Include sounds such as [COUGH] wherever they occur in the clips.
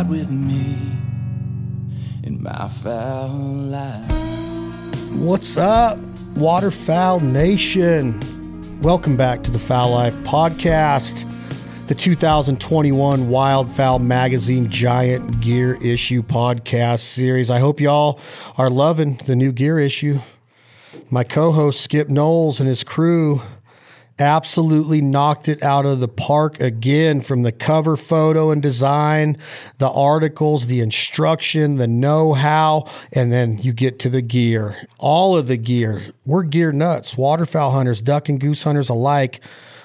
ride with me in my fowl life. What's up, Waterfowl Nation? Welcome back to the Fowl Life Podcast, the 2021 Wildfowl Magazine Giant Gear Issue Podcast series. I hope y'all are loving the new gear issue. My co host Skip Knowles and his crew absolutely knocked it out of the park again from the cover photo and design, the articles, the instruction, the know how, and then you get to the gear. All of the gear. We're gear nuts, waterfowl hunters, duck and goose hunters alike.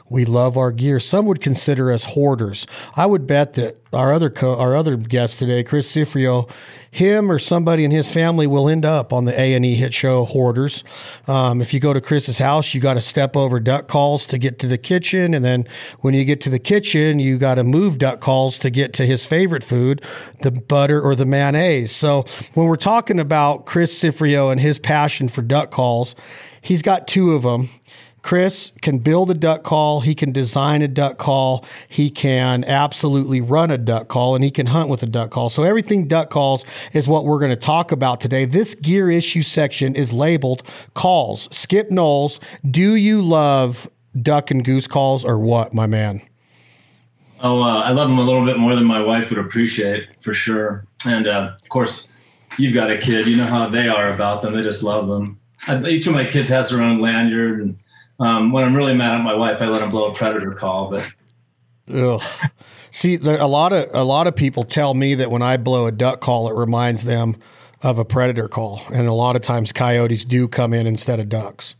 We love our gear. Some would consider us hoarders. I would bet that our other co- our other guest today, Chris Cifreo, him or somebody in his family will end up on the A and E hit show Hoarders. Um, if you go to Chris's house, you got to step over duck calls to get to the kitchen, and then when you get to the kitchen, you got to move duck calls to get to his favorite food, the butter or the mayonnaise. So when we're talking about Chris Cifreo and his passion for duck calls, he's got two of them. Chris can build a duck call. He can design a duck call. He can absolutely run a duck call and he can hunt with a duck call. So everything duck calls is what we're going to talk about today. This gear issue section is labeled calls. Skip Knowles, do you love duck and goose calls or what, my man? Oh, uh, I love them a little bit more than my wife would appreciate for sure. And uh, of course, you've got a kid. You know how they are about them. They just love them. I, each of my kids has their own lanyard and um, when I'm really mad at my wife, I let him blow a predator call. But Ugh. see, there, a lot of a lot of people tell me that when I blow a duck call, it reminds them of a predator call, and a lot of times coyotes do come in instead of ducks.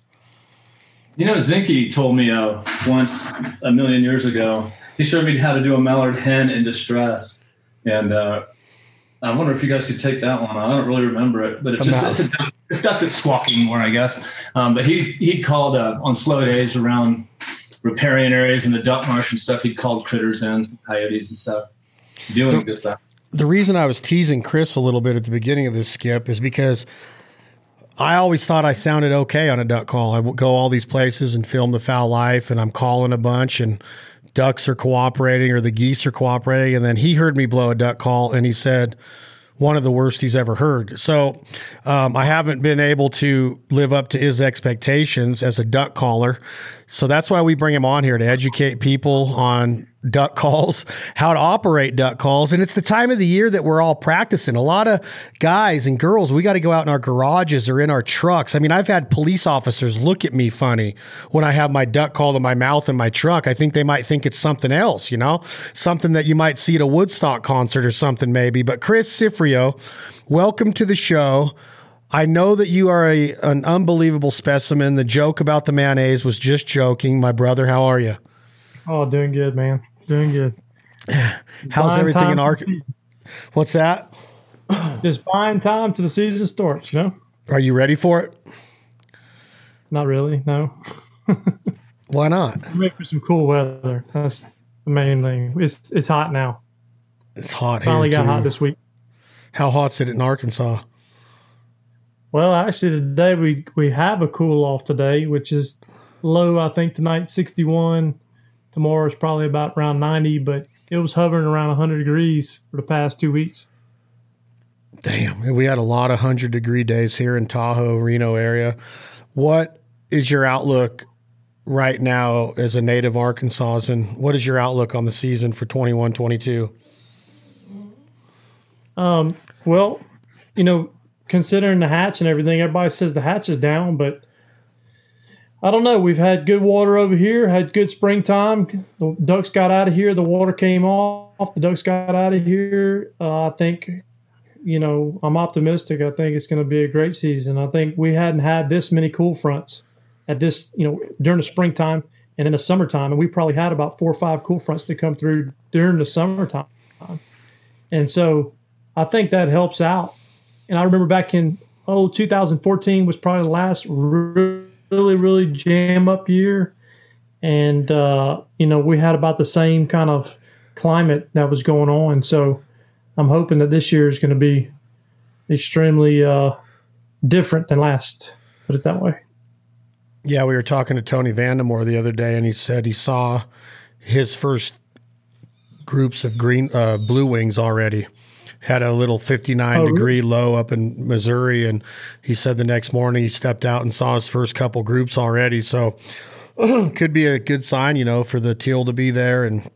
You know, Zink told me uh, once a million years ago. He showed me how to do a mallard hen in distress, and uh, I wonder if you guys could take that one. I don't really remember it, but it's just it's a it's not that squawking more, I guess. Um, but he he'd called uh, on slow days around riparian areas in the duck marsh and stuff. He'd called critters in, coyotes and stuff, doing the, good stuff. The reason I was teasing Chris a little bit at the beginning of this skip is because I always thought I sounded okay on a duck call. I would go all these places and film the fowl life, and I'm calling a bunch, and ducks are cooperating or the geese are cooperating. And then he heard me blow a duck call, and he said one of the worst he's ever heard. So um, I haven't been able to live up to his expectations as a duck caller. So that's why we bring him on here to educate people on duck calls, how to operate duck calls. And it's the time of the year that we're all practicing. A lot of guys and girls, we got to go out in our garages or in our trucks. I mean, I've had police officers look at me funny when I have my duck call to my mouth in my truck. I think they might think it's something else, you know, something that you might see at a Woodstock concert or something maybe. But Chris Cifreo, welcome to the show. I know that you are a, an unbelievable specimen. The joke about the mayonnaise was just joking. My brother, how are you? Oh, doing good, man. Doing good. [SIGHS] How's buying everything in Arkansas? What's that? [CLEARS THROAT] Just buying time to the season starts, you know? Are you ready for it? Not really, no. [LAUGHS] Why not? I'm for some cool weather. That's the main thing. It's it's hot now. It's hot Finally got too. hot this week. How hot's it in Arkansas? Well, actually, today we we have a cool off today, which is low. I think tonight sixty one. Tomorrow is probably about around ninety, but it was hovering around hundred degrees for the past two weeks. Damn, we had a lot of hundred degree days here in Tahoe, Reno area. What is your outlook right now as a native Arkansasan? What is your outlook on the season for 21 22? Um, well, you know, considering the hatch and everything, everybody says the hatch is down, but I don't know. We've had good water over here, had good springtime. The ducks got out of here. The water came off. The ducks got out of here. Uh, I think, you know, I'm optimistic. I think it's going to be a great season. I think we hadn't had this many cool fronts at this, you know, during the springtime and in the summertime. And we probably had about four or five cool fronts that come through during the summertime. And so I think that helps out. And I remember back in, oh, 2014 was probably the last really, really jam up year. And, uh, you know, we had about the same kind of climate that was going on. So I'm hoping that this year is going to be extremely uh, different than last, put it that way. Yeah, we were talking to Tony Vandemore the other day, and he said he saw his first groups of green uh, blue wings already. Had a little 59 Oh, degree low up in Missouri, and he said the next morning he stepped out and saw his first couple groups already. So [CLEARS THROAT] could be a good sign, you know, for the teal to be there and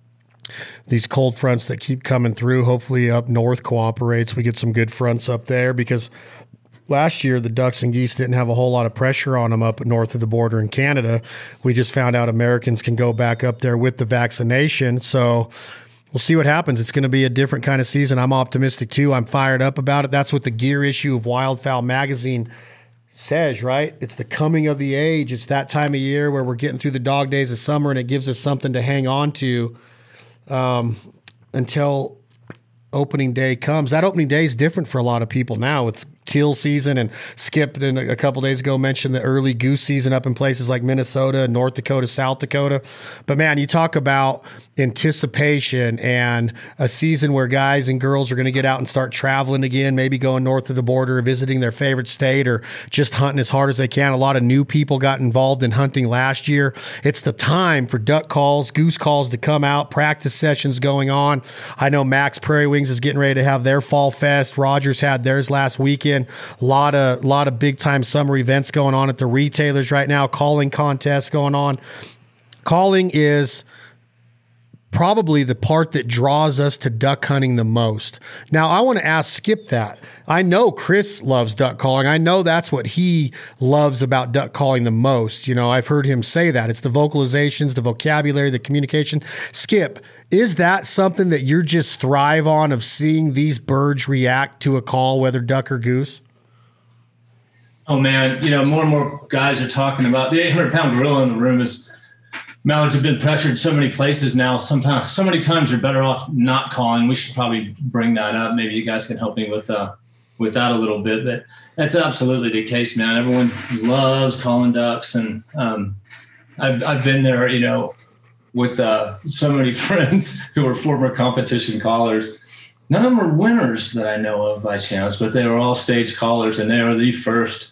these cold fronts that keep coming through. Hopefully, up north cooperates. We get some good fronts up there because last year the ducks and geese didn't have a whole lot of pressure on them up north of the border in Canada. We just found out Americans can go back up there with the vaccination. So we'll see what happens. It's going to be a different kind of season. I'm optimistic too. I'm fired up about it. That's what the gear issue of Wildfowl magazine says, right? It's the coming of the age. It's that time of year where we're getting through the dog days of summer and it gives us something to hang on to um, until opening day comes. That opening day is different for a lot of people now with teal season and Skip and a couple days ago mentioned the early goose season up in places like Minnesota, North Dakota, South Dakota. But man, you talk about anticipation and a season where guys and girls are going to get out and start traveling again, maybe going north of the border, visiting their favorite state or just hunting as hard as they can. A lot of new people got involved in hunting last year. It's the time for duck calls, goose calls to come out, practice sessions going on. I know Mack's Prairie Wings is getting ready to have their fall fest. Rogers had theirs last weekend. A lot of lot of big time summer events going on at the retailers right now. Calling contests going on. Calling is probably the part that draws us to duck hunting the most. Now, I want to ask Skip that. I know Chris loves duck calling. I know that's what he loves about duck calling the most. You know, I've heard him say that. It's the vocalizations, the vocabulary, the communication. Skip, is that something that you're just thrive on of seeing these birds react to a call, whether duck or goose? Oh man, you know, more and more guys are talking about the 800 pound gorilla in the room is mallards have been pressured so many places now. Sometimes, so many times, you're better off not calling. We should probably bring that up. Maybe you guys can help me with uh, with that a little bit. But that's absolutely the case, man. Everyone loves calling ducks, and um, I've I've been there, you know, with uh, so many [LAUGHS] friends who are former competition callers. None of them are winners that I know of by chance, but they were all stage callers, and they are the first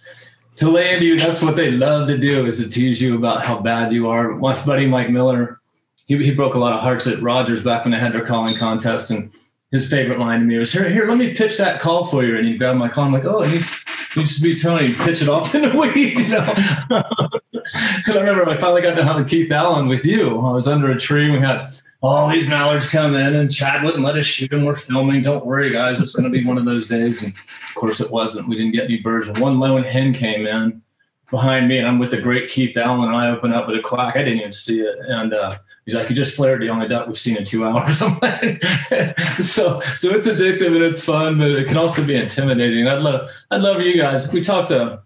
to land you. That's what they love to do is to tease you about how bad you are. My buddy Mike Miller, he, he broke a lot of hearts at Rogers back when they had their calling contest, and his favorite line to me was, "Here, here, let me pitch that call for you." And he grabbed my call. I'm like, "Oh, it needs needs to be Tony. Pitch it off in the weeds," you know. [LAUGHS] and I remember I finally got to hunt Keith Allen with you. I was under a tree. We had all these mallards come in, and Chad wouldn't let us shoot them. We're filming. Don't worry, guys. It's going to be one of those days. And of course, it wasn't. We didn't get any birds. One lone hen came in behind me, and I'm with the great Keith Allen, and I open up with a quack. I didn't even see it, and uh, he's like, "You just flared the only duck we've seen in two hours." [LAUGHS] I'm like, [LAUGHS] so, so it's addictive and it's fun, but it can also be intimidating. I'd love, I'd love you guys. We talked uh,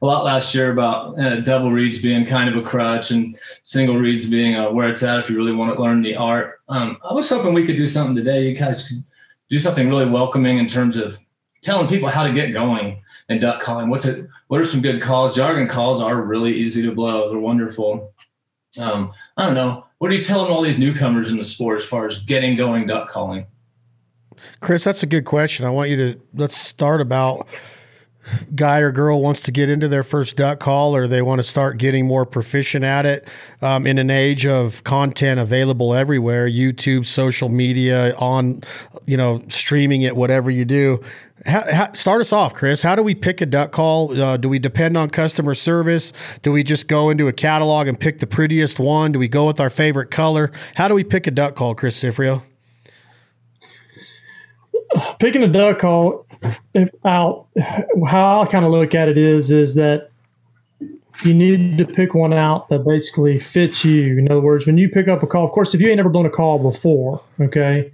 a lot last year about uh, double reeds being kind of a crutch and single reeds being uh, where it's at if you really want to learn the art. Um, I was hoping we could do something today. You guys could do something really welcoming in terms of telling people how to get going in duck calling. What's it? What are some good calls? Jargon calls are really easy to blow. They're wonderful. Um, I don't know. What are you telling all these newcomers in the sport as far as getting going duck calling? Chris, that's a good question. I want you to let's start about guy or girl wants to get into their first duck call or they want to start getting more proficient at it um, in an age of content available everywhere youtube social media on you know streaming it whatever you do ha, ha, start us off chris. How do we pick a duck call? Uh, do we depend on customer service? Do we just go into a catalog and pick the prettiest one? Do we go with our favorite color? How do we pick a duck call chris cifreo? Picking a duck call how i kind of look at it is is that you need to pick one out that basically fits you. In other words when you pick up a call of course if you ain't never blown a call before okay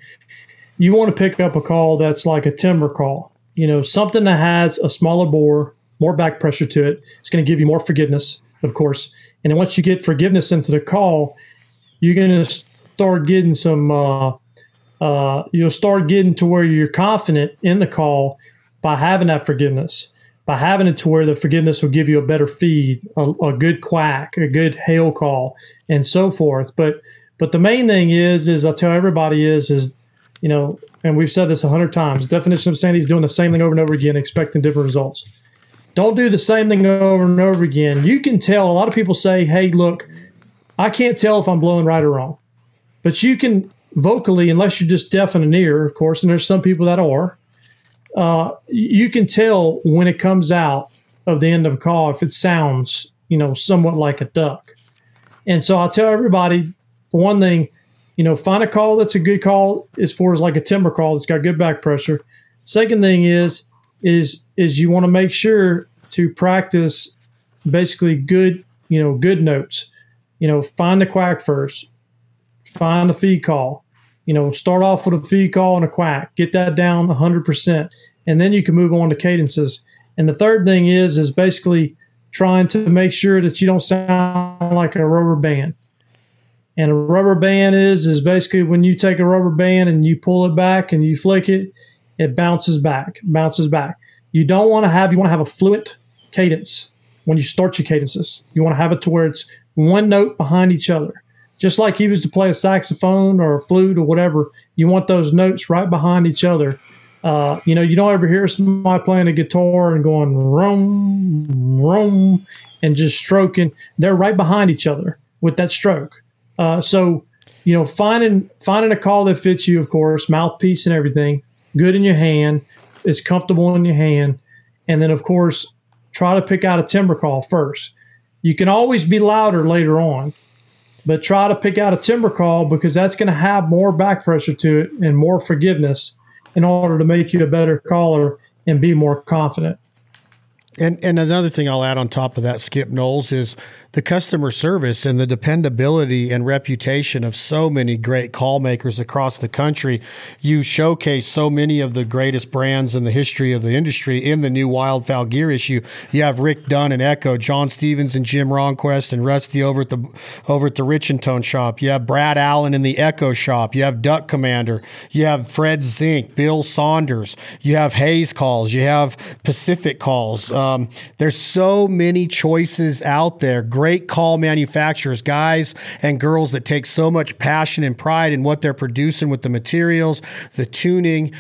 you want to pick up a call that's like a timber call. You know something that has a smaller bore more back pressure to it it's going to give you more forgiveness of course. And then once you get forgiveness into the call you're going to start getting some uh, uh, you'll start getting to where you're confident in the call by having that forgiveness, by having it to where the forgiveness will give you a better feed, a, a good quack, a good hail call, and so forth. But but the main thing is, is I tell everybody is, is you know, and we've said this a hundred times. Definition of sanity is doing the same thing over and over again, expecting different results. Don't do the same thing over and over again. You can tell. A lot of people say, "Hey, look, I can't tell if I'm blowing right or wrong," but you can vocally, unless you're just deaf in an ear, of course, and there's some people that are, uh, you can tell when it comes out of the end of a call if it sounds, you know, somewhat like a duck. And so I'll tell everybody, for one thing, you know, find a call that's a good call as far as like a timber call that's got good back pressure. Second thing is, is is you want to make sure to practice basically good, you know, good notes. You know, find the quack first, find the feed call. You know, start off with a feed call and a quack. Get that down 100%, and then you can move on to cadences. And the third thing is is basically trying to make sure that you don't sound like a rubber band. And a rubber band is is basically when you take a rubber band and you pull it back and you flick it, it bounces back, bounces back. You don't want to have you want to have a fluent cadence when you start your cadences. You want to have it to where it's one note behind each other. Just like you used to play a saxophone or a flute or whatever, you want those notes right behind each other. Uh, you know, you don't ever hear somebody playing a guitar and going rum, rum, and just stroking. They're right behind each other with that stroke. Uh, so, you know, finding finding a call that fits you, of course, mouthpiece and everything, good in your hand, is comfortable in your hand, and then of course, try to pick out a timber call first. You can always be louder later on, but try to pick out a timber call because that's going to have more back pressure to it and more forgiveness in order to make you a better caller and be more confident. And and another thing I'll add on top of that, Skip Knowles, is the customer service and the dependability and reputation of so many great call makers across the country. You showcase so many of the greatest brands in the history of the industry in the new Wildfowl gear issue. You have Rick Dunn and Echo, John Stevens and Jim Ronquest and Rusty over at the over at the Rich-N-Tone shop. You have Brad Allen in the Echo shop. You have Duck Commander. You have Fred Zink, Bill Saunders. You have Hayes calls. You have Pacific calls. Um, there's so many choices out there. Great call manufacturers, guys and girls that take so much passion and pride in what they're producing with the materials, the tuning,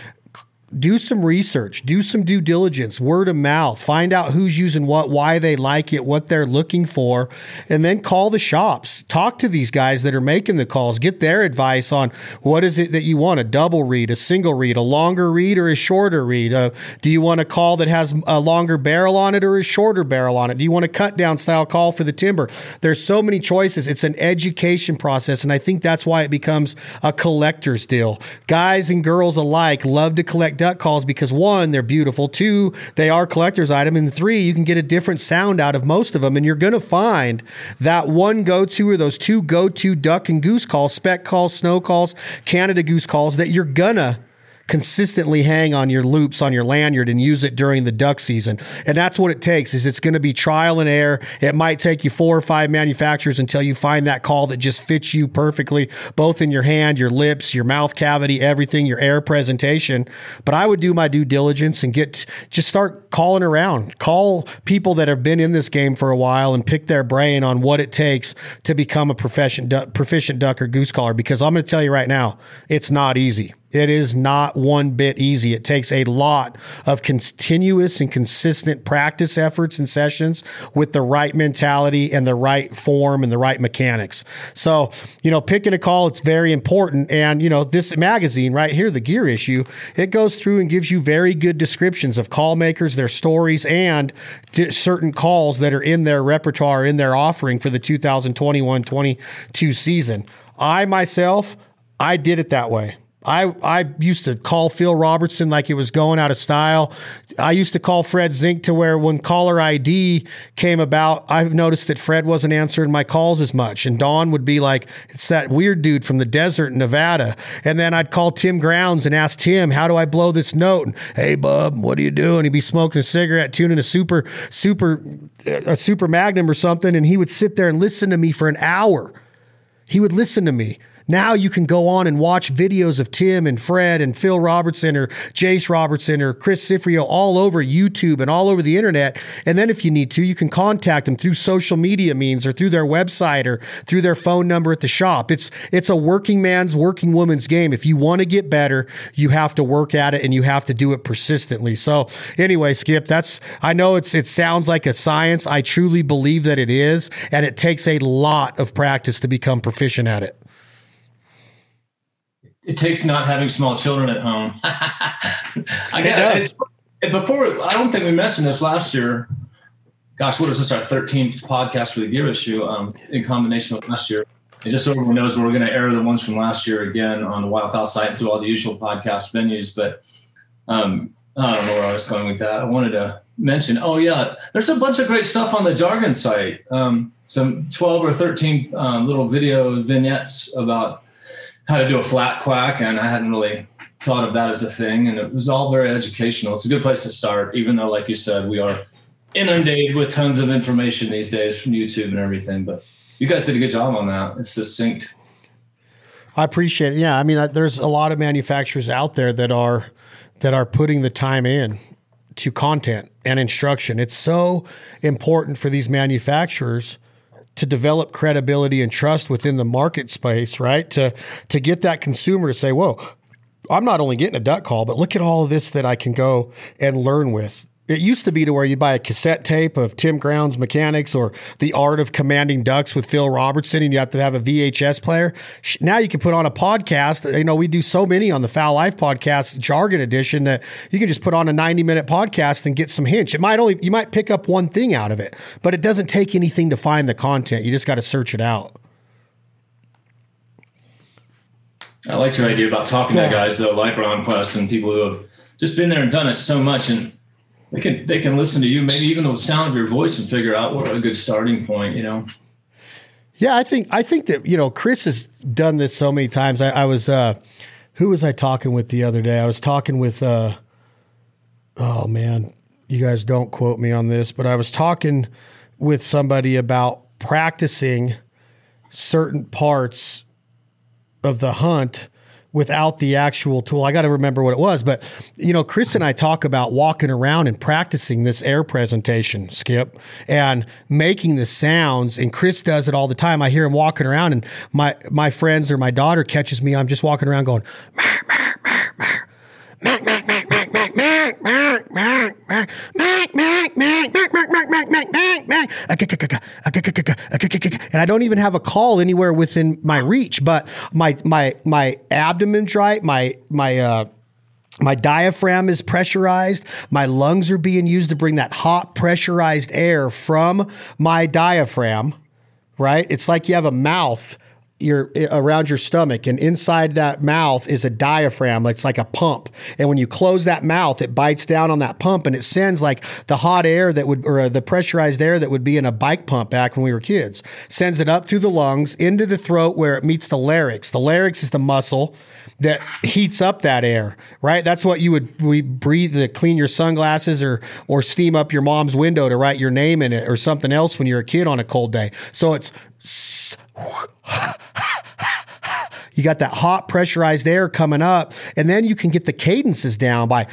do some research, do some due diligence, word of mouth, find out who's using what, why they like it, what they're looking for, and then call the shops. Talk to these guys that are making the calls, get their advice on what is it that you want a double reed, a single reed, a longer reed, or a shorter reed. Uh, do you want a call that has a longer barrel on it or a shorter barrel on it? Do you want a cut down style call for the timber? There's so many choices. It's an education process, and I think that's why it becomes a collector's deal. Guys and girls alike love to collect duck calls because one, they're beautiful. Two, they are collector's item. And three, you can get a different sound out of most of them. And you're going to find that one go to or those two go to duck and goose calls, spec calls, snow calls, Canada goose calls that you're going to consistently hang on your loops on your lanyard and use it during the duck season. And that's what it takes is it's going to be trial and error. It might take you four or five manufacturers until you find that call that just fits you perfectly, both in your hand, your lips, your mouth cavity, everything, your air presentation. But I would do my due diligence and get just start calling around. Call people that have been in this game for a while and pick their brain on what it takes to become a proficient proficient duck or goose caller because I'm going to tell you right now, it's not easy. It is not one bit easy. It takes a lot of continuous and consistent practice efforts and sessions with the right mentality and the right form and the right mechanics. So, you know, picking a call, it's very important. And, you know, this magazine right here, the gear issue, it goes through and gives you very good descriptions of call makers, their stories, and certain calls that are in their repertoire, in their offering for the 2021 22 season. I myself, I did it that way. I, I used to call Phil Robertson like it was going out of style. I used to call Fred Zink to where when caller ID came about, I've noticed that Fred wasn't answering my calls as much. And Don would be like, it's that weird dude from the desert in Nevada. And then I'd call Tim Grounds and ask Tim, how do I blow this note? And, hey, bub, what are you doing? He'd be smoking a cigarette, tuning a super, super, uh, a super magnum or something. And he would sit there and listen to me for an hour. He would listen to me. Now you can go on and watch videos of Tim and Fred and Phil Robertson or Jase Robertson or Chris Cifreo all over YouTube and all over the internet. And then if you need to, you can contact them through social media means or through their website or through their phone number at the shop. It's it's a working man's, working woman's game. If you want to get better, you have to work at it and you have to do it persistently. So anyway, Skip, that's I know it's it sounds like a science. I truly believe that it is, and it takes a lot of practice to become proficient at it. It takes not having small children at home. [LAUGHS] I does. Before, I don't think we mentioned this last year. Gosh, what is this? Our 13th podcast for the gear issue um, in combination with last year. And just so everyone knows, we're going to air the ones from last year again on the Wildfowl site and through all the usual podcast venues. But um, I don't know where I was going with that. I wanted to mention, oh, yeah, there's a bunch of great stuff on the Jargon site. Um, some 12 or 13 um, little video vignettes about how to do a flat quack. And I hadn't really thought of that as a thing. And it was all very educational. It's a good place to start, even though, like you said, we are inundated with tons of information these days from YouTube and everything. But you guys did a good job on that. It's succinct. I appreciate it. Yeah, I mean, there's a lot of manufacturers out there that are that are putting the time in to content and instruction. It's so important for these manufacturers to develop credibility and trust within the market space, right? To to get that consumer to say, "Whoa, I'm not only getting a duck call, but look at all this that I can go and learn with." It used to be to where you buy a cassette tape of Tim Ground's Mechanics or The Art of Commanding Ducks with Phil Robertson, and you have to have a VHS player. Now you can put on a podcast. You know, we do so many on the Fowl Life podcast jargon edition that you can just put on a 90 minute podcast and get some hints. It might only, you might pick up one thing out of it, but it doesn't take anything to find the content. You just got to search it out. I liked your idea about talking yeah. to guys though, like Ronquest and people who have just been there and done it so much and they can they can listen to you, maybe even the sound of your voice, and figure out what a good starting point. You know. Yeah, I think I think that you know Chris has done this so many times. I, I was uh, who was I talking with the other day? I was talking with uh, oh man, you guys don't quote me on this, but I was talking with somebody about practicing certain parts of the hunt without the actual tool. I got to remember what it was, but you know, Chris and I talk about walking around and practicing this air presentation, Skip, and making the sounds. And Chris does it all the time. I hear him walking around, and my my friends or my daughter catches me. I'm just walking around going. Mac, mac, mac, mac, mac, mac, mac, mac, mac, mac, mac, mac, mac, mac, and I don't even have a call anywhere within my reach, but my my my abdomen's right, my my uh my diaphragm is pressurized. My lungs are being used to bring that hot pressurized air from my diaphragm, right? It's like you have a mouth your around your stomach and inside that mouth is a diaphragm. It's like a pump. And when you close that mouth it bites down on that pump and it sends like the hot air that would or uh, the pressurized air that would be in a bike pump back when we were kids. Sends it up through the lungs into the throat where it meets the larynx. The larynx is the muscle that heats up that air right? That's what you would we breathe to clean your sunglasses or or steam up your mom's window to write your name in it or something else when you're a kid on a cold day. So it's you got that hot pressurized air coming up, and then you can get the cadences down by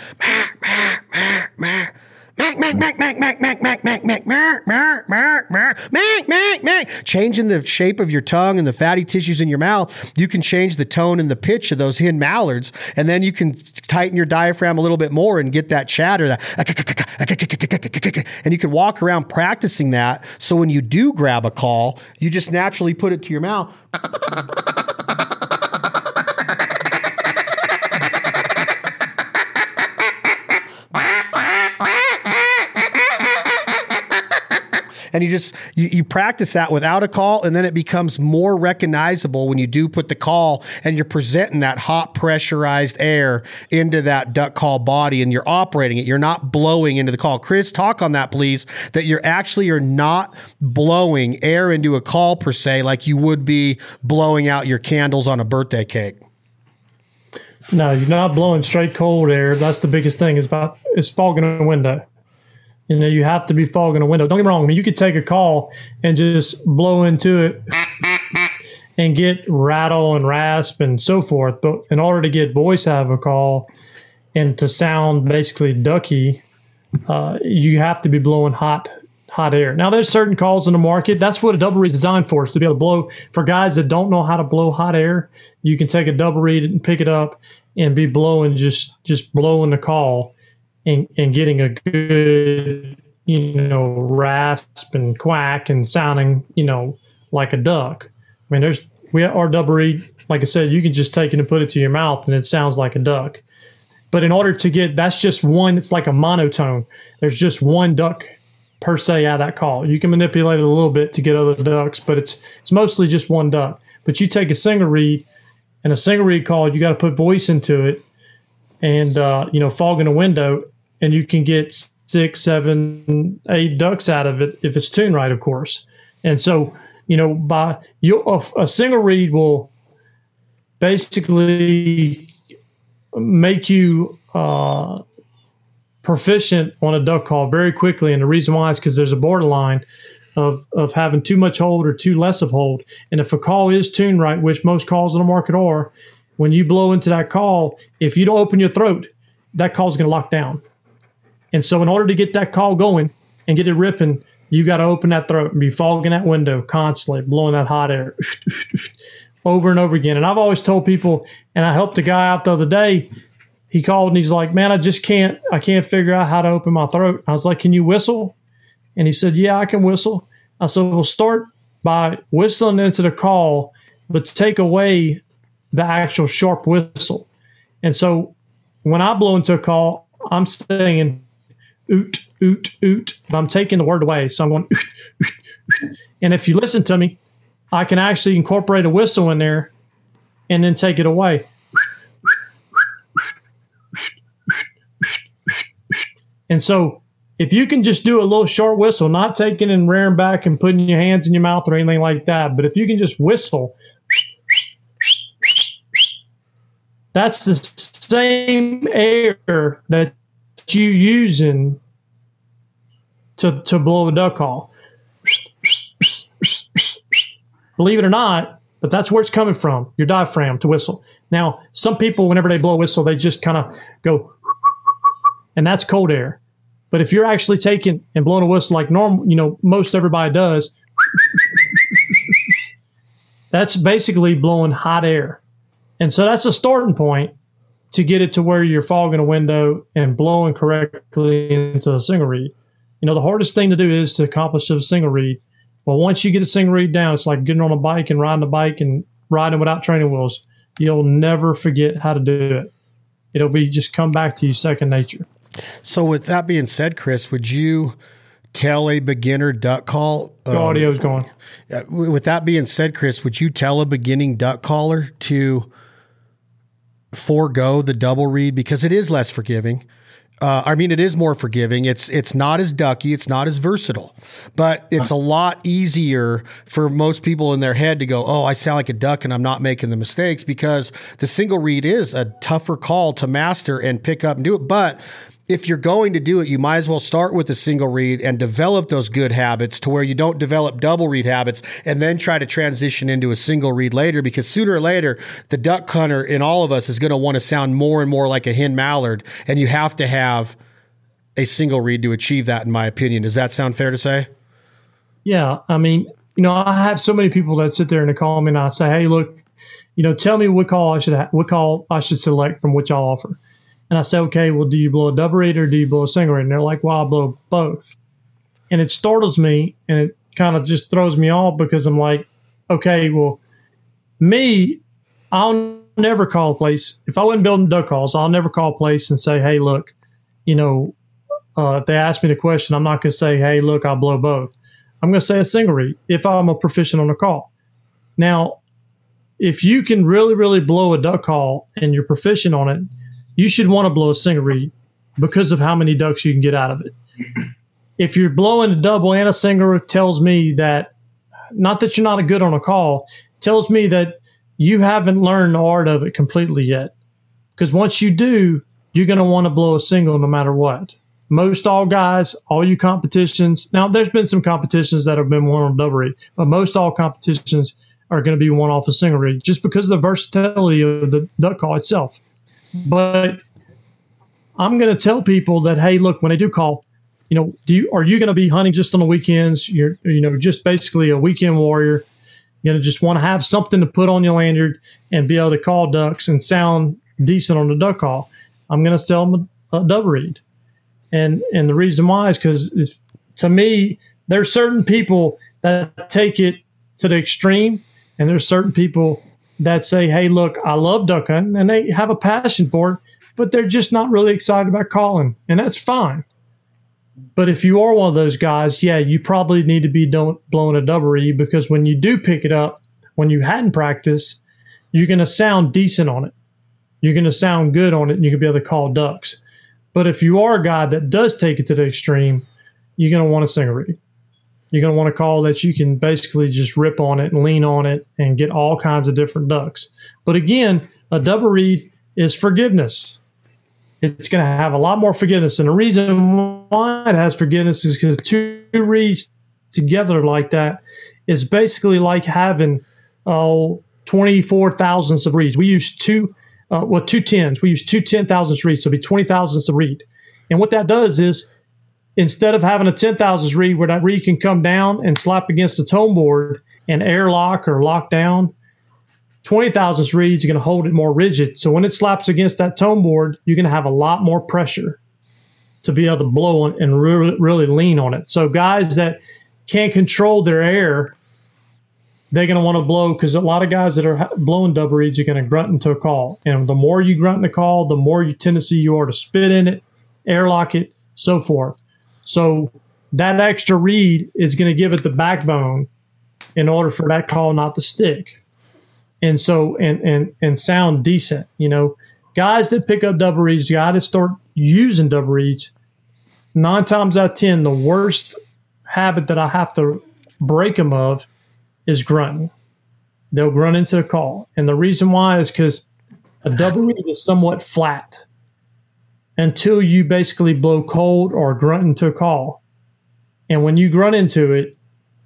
Mac, Mac, Mac, Mac, Mac, Mac, Mac, Mac, Mac, Mac, Mac, Mac, Mac, Mac, Mac. Changing the shape of your tongue and the fatty tissues in your mouth, you can change the tone and the pitch of those hen mallards, and then you can tighten your diaphragm a little bit more and get that chatter. And you can walk around practicing that. So when you do grab a call, you just naturally put it to your mouth. And you just you, you practice that without a call and then it becomes more recognizable when you do put the call and you're presenting that hot pressurized air into that duck call body and you're operating it you're not blowing into the call chris talk on that please that you're actually you're not blowing air into a call per se like you would be blowing out your candles on a birthday cake no, you're not blowing straight cold air. That's the biggest thing. Is about is fogging a window. You know, you have to be fogging a window. Don't get me wrong. I mean, you could take a call and just blow into it and get rattle and rasp and so forth. But in order to get voice out of a call and to sound basically ducky, uh, you have to be blowing hot hot air. Now, there's certain calls in the market. That's what a double reed is designed for, is to be able to blow. For guys that don't know how to blow hot air, you can take a double reed and pick it up and be blowing just just blowing the call and, and getting a good, you know, rasp and quack and sounding, you know, like a duck. I mean, there's we our double like I said, you can just take it and put it to your mouth, and it sounds like a duck. But in order to get that's just one, it's like a monotone. There's just one duck per se out of that call. You can manipulate it a little bit to get other ducks, but it's it's mostly just one duck. But you take a single reed and a single reed call, you got to put voice into it, and uh, you know fog in a window, and you can get six, seven, eight ducks out of it if it's tuned right, of course. And so you know by you a, a single reed will basically make you uh, proficient on a duck call very quickly. And the reason why is because there's a borderline of, of having too much hold or too less of hold. And if a call is tuned right, which most calls in the market are, when you blow into that call, if you don't open your throat, that call is going to lock down. And so, in order to get that call going and get it ripping, you got to open that throat and be fogging that window constantly, blowing that hot air [LAUGHS] over and over again. And I've always told people, and I helped a guy out the other day. He called and he's like, "Man, I just can't. I can't figure out how to open my throat." I was like, "Can you whistle?" And he said, "Yeah, I can whistle." I said, "We'll start by whistling into the call, but take away the actual sharp whistle." And so, when I blow into a call, I'm saying "oot oot oot," but I'm taking the word away. So I'm going, oot, oot, oot. and if you listen to me, I can actually incorporate a whistle in there, and then take it away. And so if you can just do a little short whistle, not taking and rearing back and putting your hands in your mouth or anything like that, but if you can just whistle, that's the same air that you using to to blow a duck call. Believe it or not, but that's where it's coming from, your diaphragm to whistle. Now, some people, whenever they blow a whistle, they just kind of go, and that's cold air. But if you're actually taking and blowing a whistle like normal, you know, most everybody does, that's basically blowing hot air. And so that's a starting point to get it to where you're fogging a window and blowing correctly into a single reed. You know, the hardest thing to do is to accomplish a single reed. But once you get a single reed down, it's like getting on a bike and riding a bike and riding without training wheels. You'll never forget how to do it. It'll be just come back to you second nature. So, with that being said, Chris, would you tell a beginner duck call? The um, audio's going. With that being said, Chris, would you tell a beginning duck caller to forego the double reed because it is less forgiving? Uh, I mean, it is more forgiving. It's it's not as ducky. It's not as versatile, but it's a lot easier for most people in their head to go, "Oh, I sound like a duck, and I'm not making the mistakes." Because the single reed is a tougher call to master and pick up and do it. But if you're going to do it, you might as well start with a single reed and develop those good habits to where you don't develop double reed habits and then try to transition into a single reed later because sooner or later, the duck hunter in all of us is going to want to sound more and more like a hen mallard. And you have to have a single reed to achieve that, in my opinion. Does that sound fair to say? Yeah. I mean, you know, I have so many people that sit there and they call me and I say, hey, look, you know, tell me what call I should ha- what call I should select from which I'll offer. And I say, okay, well, do you blow a double reed or do you blow a single reed? And they're like, well, I blow both. And it startles me and it kind of just throws me off because I'm like, okay, well, me, I'll never call a place. If I wasn't building duck calls, I'll never call a place and say, hey, look, you know, uh, if they ask me the question, I'm not going to say, hey, look, I'll blow both. I'm going to say a single reed if I'm a proficient on a call. Now, if you can really, really blow a duck call and you're proficient on it, you should want to blow a single because of how many ducks you can get out of it. If you're blowing a double and a single, tells me that not that you're not a good on a call, tells me that you haven't learned the art of it completely yet. Because once you do, you're going to want to blow a single no matter what. Most all guys, all you competitions. Now, there's been some competitions that have been one on double reed, but most all competitions are going to be one off a single reed just because of the versatility of the duck call itself. But I'm going to tell people that, hey, look, when they do call, you know, do you are you going to be hunting just on the weekends? You're, you know, just basically a weekend warrior. You're going to just want to have something to put on your lanyard and be able to call ducks and sound decent on the duck call. I'm going to sell them a, a double reed, and and the reason why is because to me, there's certain people that take it to the extreme And there's certain people that say, hey, look, I love duck hunting and they have a passion for it, but they're just not really excited about calling. And that's fine. But if you are one of those guys, yeah, you probably need to be blowing a double reed because when you do pick it up, when you hadn't practiced, you're going to sound decent on it. You're going to sound good on it and you can be able to call ducks. But if you are a guy that does take it to the extreme, you're going to want to sing a reed. You're going to want to call that you can basically just rip on it and lean on it and get all kinds of different ducks. But again, a double reed is forgiveness. It's going to have a lot more forgiveness. And the reason why it has forgiveness is because two reeds together like that is basically like having oh, 24 thousandths of reeds. We use two, uh, well, two tens. We use two ten thousandths reeds, so it'll be 20 thousandths of reed. And what that does is instead of having a 10 thousandths reed where that reed can come down and slap against the tone board and airlock or lock down, 20 thousandths reeds are going to hold it more rigid. So when it slaps against that tone board, you're going to have a lot more pressure to be able to blow on and really, really lean on it. So guys that can't control their air, they're going to want to blow because a lot of guys that are blowing double reeds are going to grunt into a call. And the more you grunt in a call, the more you tendency you are to spit in it, airlock it, so forth. So that extra reed is going to give it the backbone in order for that call not to stick. And so and and and sound decent. You know, guys that pick up double reeds, you got to start using double reeds. Nine times out of ten, the worst habit that I have to break them of is grunting. They'll grunt into the call, and the reason why is because a double reed is somewhat flat until you basically blow cold or grunt into a call. And when you grunt into it,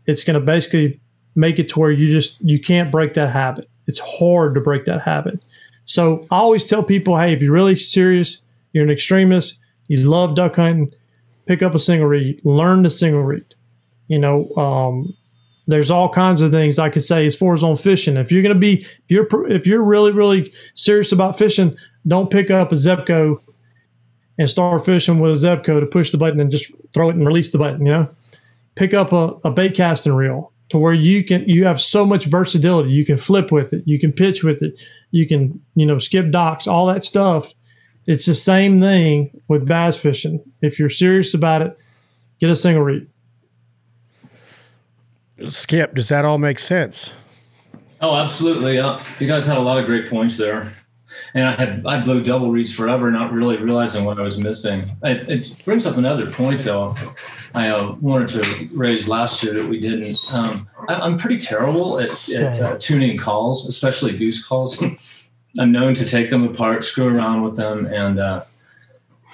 it's going to basically make it to where you just you can't break that habit. It's hard to break that habit. So I always tell people, hey, if you're really serious, you're an extremist, you love duck hunting, pick up a single reed, learn the single reed. You know, um, there's all kinds of things I could say as far as on fishing. If you're going to be, if you're if you're really really serious about fishing, don't pick up a Zebco and start fishing with a Zebco to push the button and just throw it and release the button, you know? Pick up a, a bait casting reel to where you can you have so much versatility. You can flip with it, you can pitch with it, you can, you know, skip docks, all that stuff. It's the same thing with bass fishing. If you're serious about it, get a single reed. Skip, does that all make sense? Oh, absolutely. Uh, you guys had a lot of great points there and I had I blew double reeds forever, not really realizing what I was missing. It, it brings up another point though. I uh, wanted to raise last year that we didn't. Um, I, am pretty terrible at, at uh, tuning calls, especially goose calls. [LAUGHS] I'm known to take them apart, screw around with them, and uh,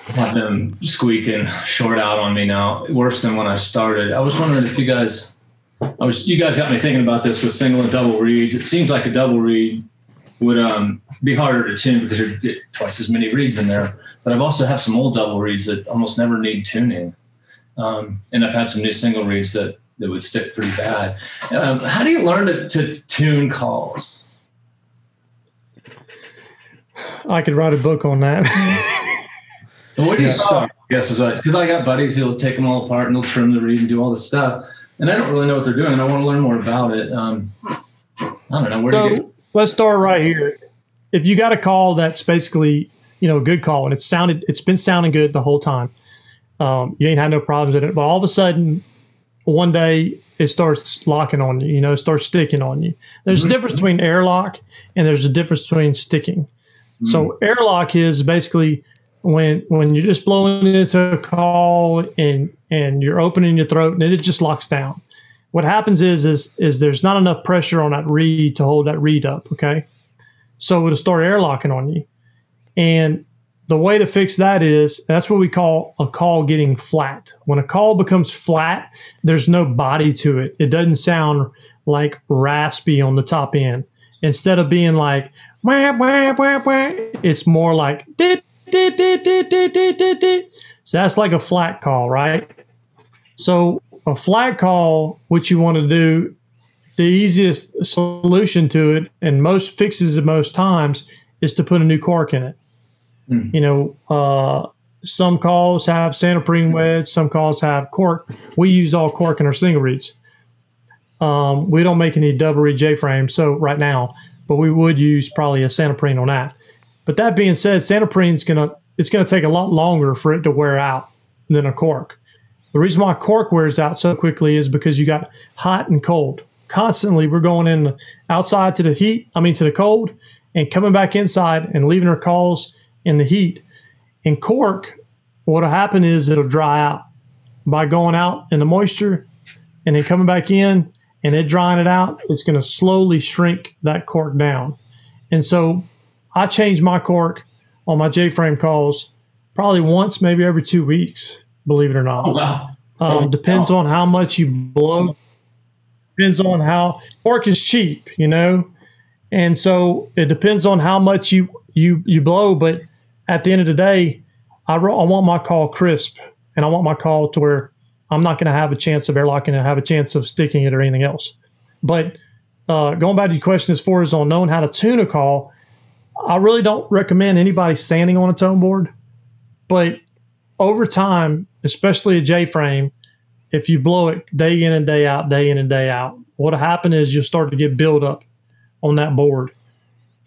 have them squeak and short out on me now. Worse than when I started. I was wondering if you guys, I was you guys got me thinking about this with single and double reeds. It seems like a double reed would um, be harder to tune because you get twice as many reeds in there. But I've also have some old double reeds that almost never need tuning, um, and I've had some new single reeds that that would stick pretty bad. Um, how do you learn to, to tune calls? I could write a book on that. Where do you start? Yes, because I got buddies who'll take them all apart and they'll trim the reed and do all this stuff, and I don't really know what they're doing. And I want to learn more about it. Um, I don't know where so, to get let's start right here. If you got a call that's basically, you know, a good call and it's sounded, it's been sounding good the whole time. Um, you ain't had no problems with it, but all of a sudden, one day it starts locking on you. You know, it starts sticking on you. There's mm-hmm. a difference between airlock and there's a difference between sticking. Mm-hmm. So airlock is basically when when you're just blowing into a call and and you're opening your throat and it just locks down what happens is is is there's not enough pressure on that reed to hold that reed up. Okay, so it'll start airlocking on you, and the way to fix that is that's what we call a call getting flat. When a call becomes flat, there's no body to it. It doesn't sound like raspy on the top end. Instead of being like wah, wah, wah, wah, it's more like dit, dit, dit, dit, dit, dit, dit. So that's like a flat call, right? So a flat call, what you want to do, the easiest solution to it, and most fixes it most times, is to put a new cork in it. Mm. You know, uh, some calls have Santoprene wedge, some calls have cork. We use all cork in our single reeds. Um, we don't make any double reed J frame, so right now, but we would use probably a Santoprene on that. But that being said, Santoprene's gonna it's gonna take a lot longer for it to wear out than a cork. The reason why cork wears out so quickly is because you got hot and cold. Constantly, we're going in outside to the heat, I mean to the cold, and coming back inside and leaving our calls in the heat. In cork, what'll happen is it'll dry out by going out in the moisture and then coming back in and it drying it out. It's going to slowly shrink that cork down. And so I change my cork on my J frame calls probably once, maybe every two weeks, believe it or not. Oh, wow. Um, depends on how much you blow. Depends on how cork is cheap, you know, and so it depends on how much you you you blow. But at the end of the day, I, I want my call crisp, and I want my call to where I'm not going to have a chance of airlocking and have a chance of sticking it or anything else. But uh, going back to your question as far as on knowing how to tune a call, I really don't recommend anybody sanding on a tone board. But over time, especially a J frame, if you blow it day in and day out, day in and day out, what'll happen is you'll start to get buildup on that board.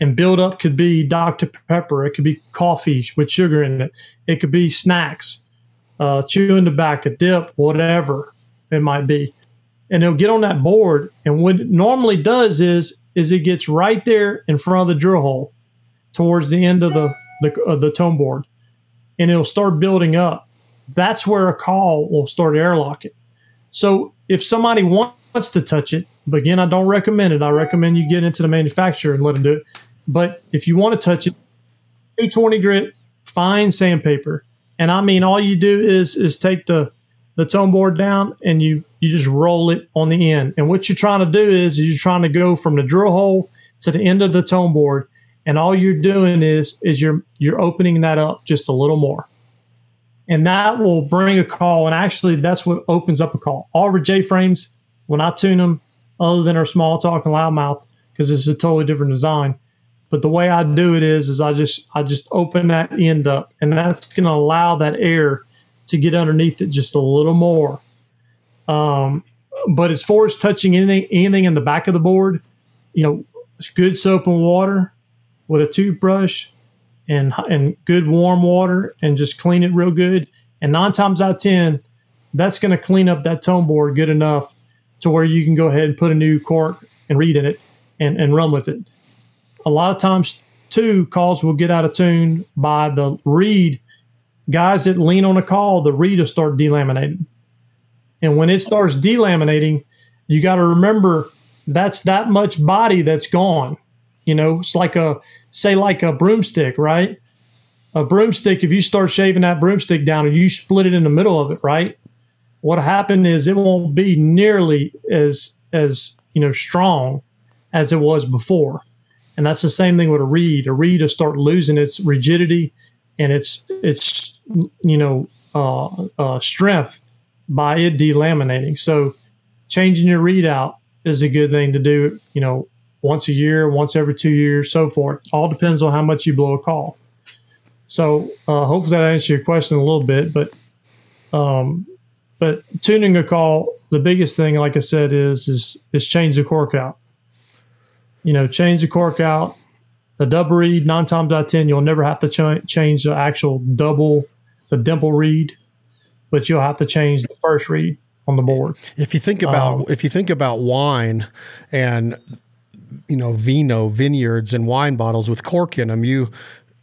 And buildup could be Dr. Pepper, it could be coffee with sugar in it, it could be snacks, uh, chewing tobacco, dip, whatever it might be. And it'll get on that board. And what it normally does is is it gets right there in front of the drill hole towards the end of the the, uh, the tone board and it'll start building up. That's where a call will start airlocking. So if somebody wants to touch it, but again, I don't recommend it. I recommend you get into the manufacturer and let them do it. But if you want to touch it, 220 grit, fine sandpaper, and I mean all you do is is take the the tone board down and you you just roll it on the end. And what you're trying to do is you're trying to go from the drill hole to the end of the tone board and all you're doing is is you're you're opening that up just a little more and that will bring a call and actually that's what opens up a call. All of our j frames when i tune them other than our small talk and loudmouth because it's a totally different design. But the way i do it is is i just i just open that end up and that's going to allow that air to get underneath it just a little more. Um, but as far as touching anything anything in the back of the board you know good soap and water with a toothbrush and and good warm water and just clean it real good. And nine times out of ten, that's going to clean up that tone board good enough to where you can go ahead and put a new cork and reed in it and, and run with it. A lot of times, too, calls will get out of tune by the reed. Guys that lean on a call, the reed will start delaminating. And when it starts delaminating, you got to remember that's that much body that's gone. You know, it's like a say like a broomstick, right? A broomstick, if you start shaving that broomstick down and you split it in the middle of it, right? What happened is it won't be nearly as as you know strong as it was before. And that's the same thing with a reed. A reed will start losing its rigidity and its its you know uh, uh, strength by it delaminating. So changing your reed out is a good thing to do. You know, once a year, once every two years, so forth. All depends on how much you blow a call. So uh, hopefully that answers your question a little bit, but um, but tuning a call, the biggest thing, like I said, is is is change the cork out. You know, change the cork out. The double reed, nine times out of ten, you'll never have to ch- change the actual double, the dimple reed, but you'll have to change the first reed on the board. If you think about um, if you think about wine and you know vino vineyards and wine bottles with cork in them you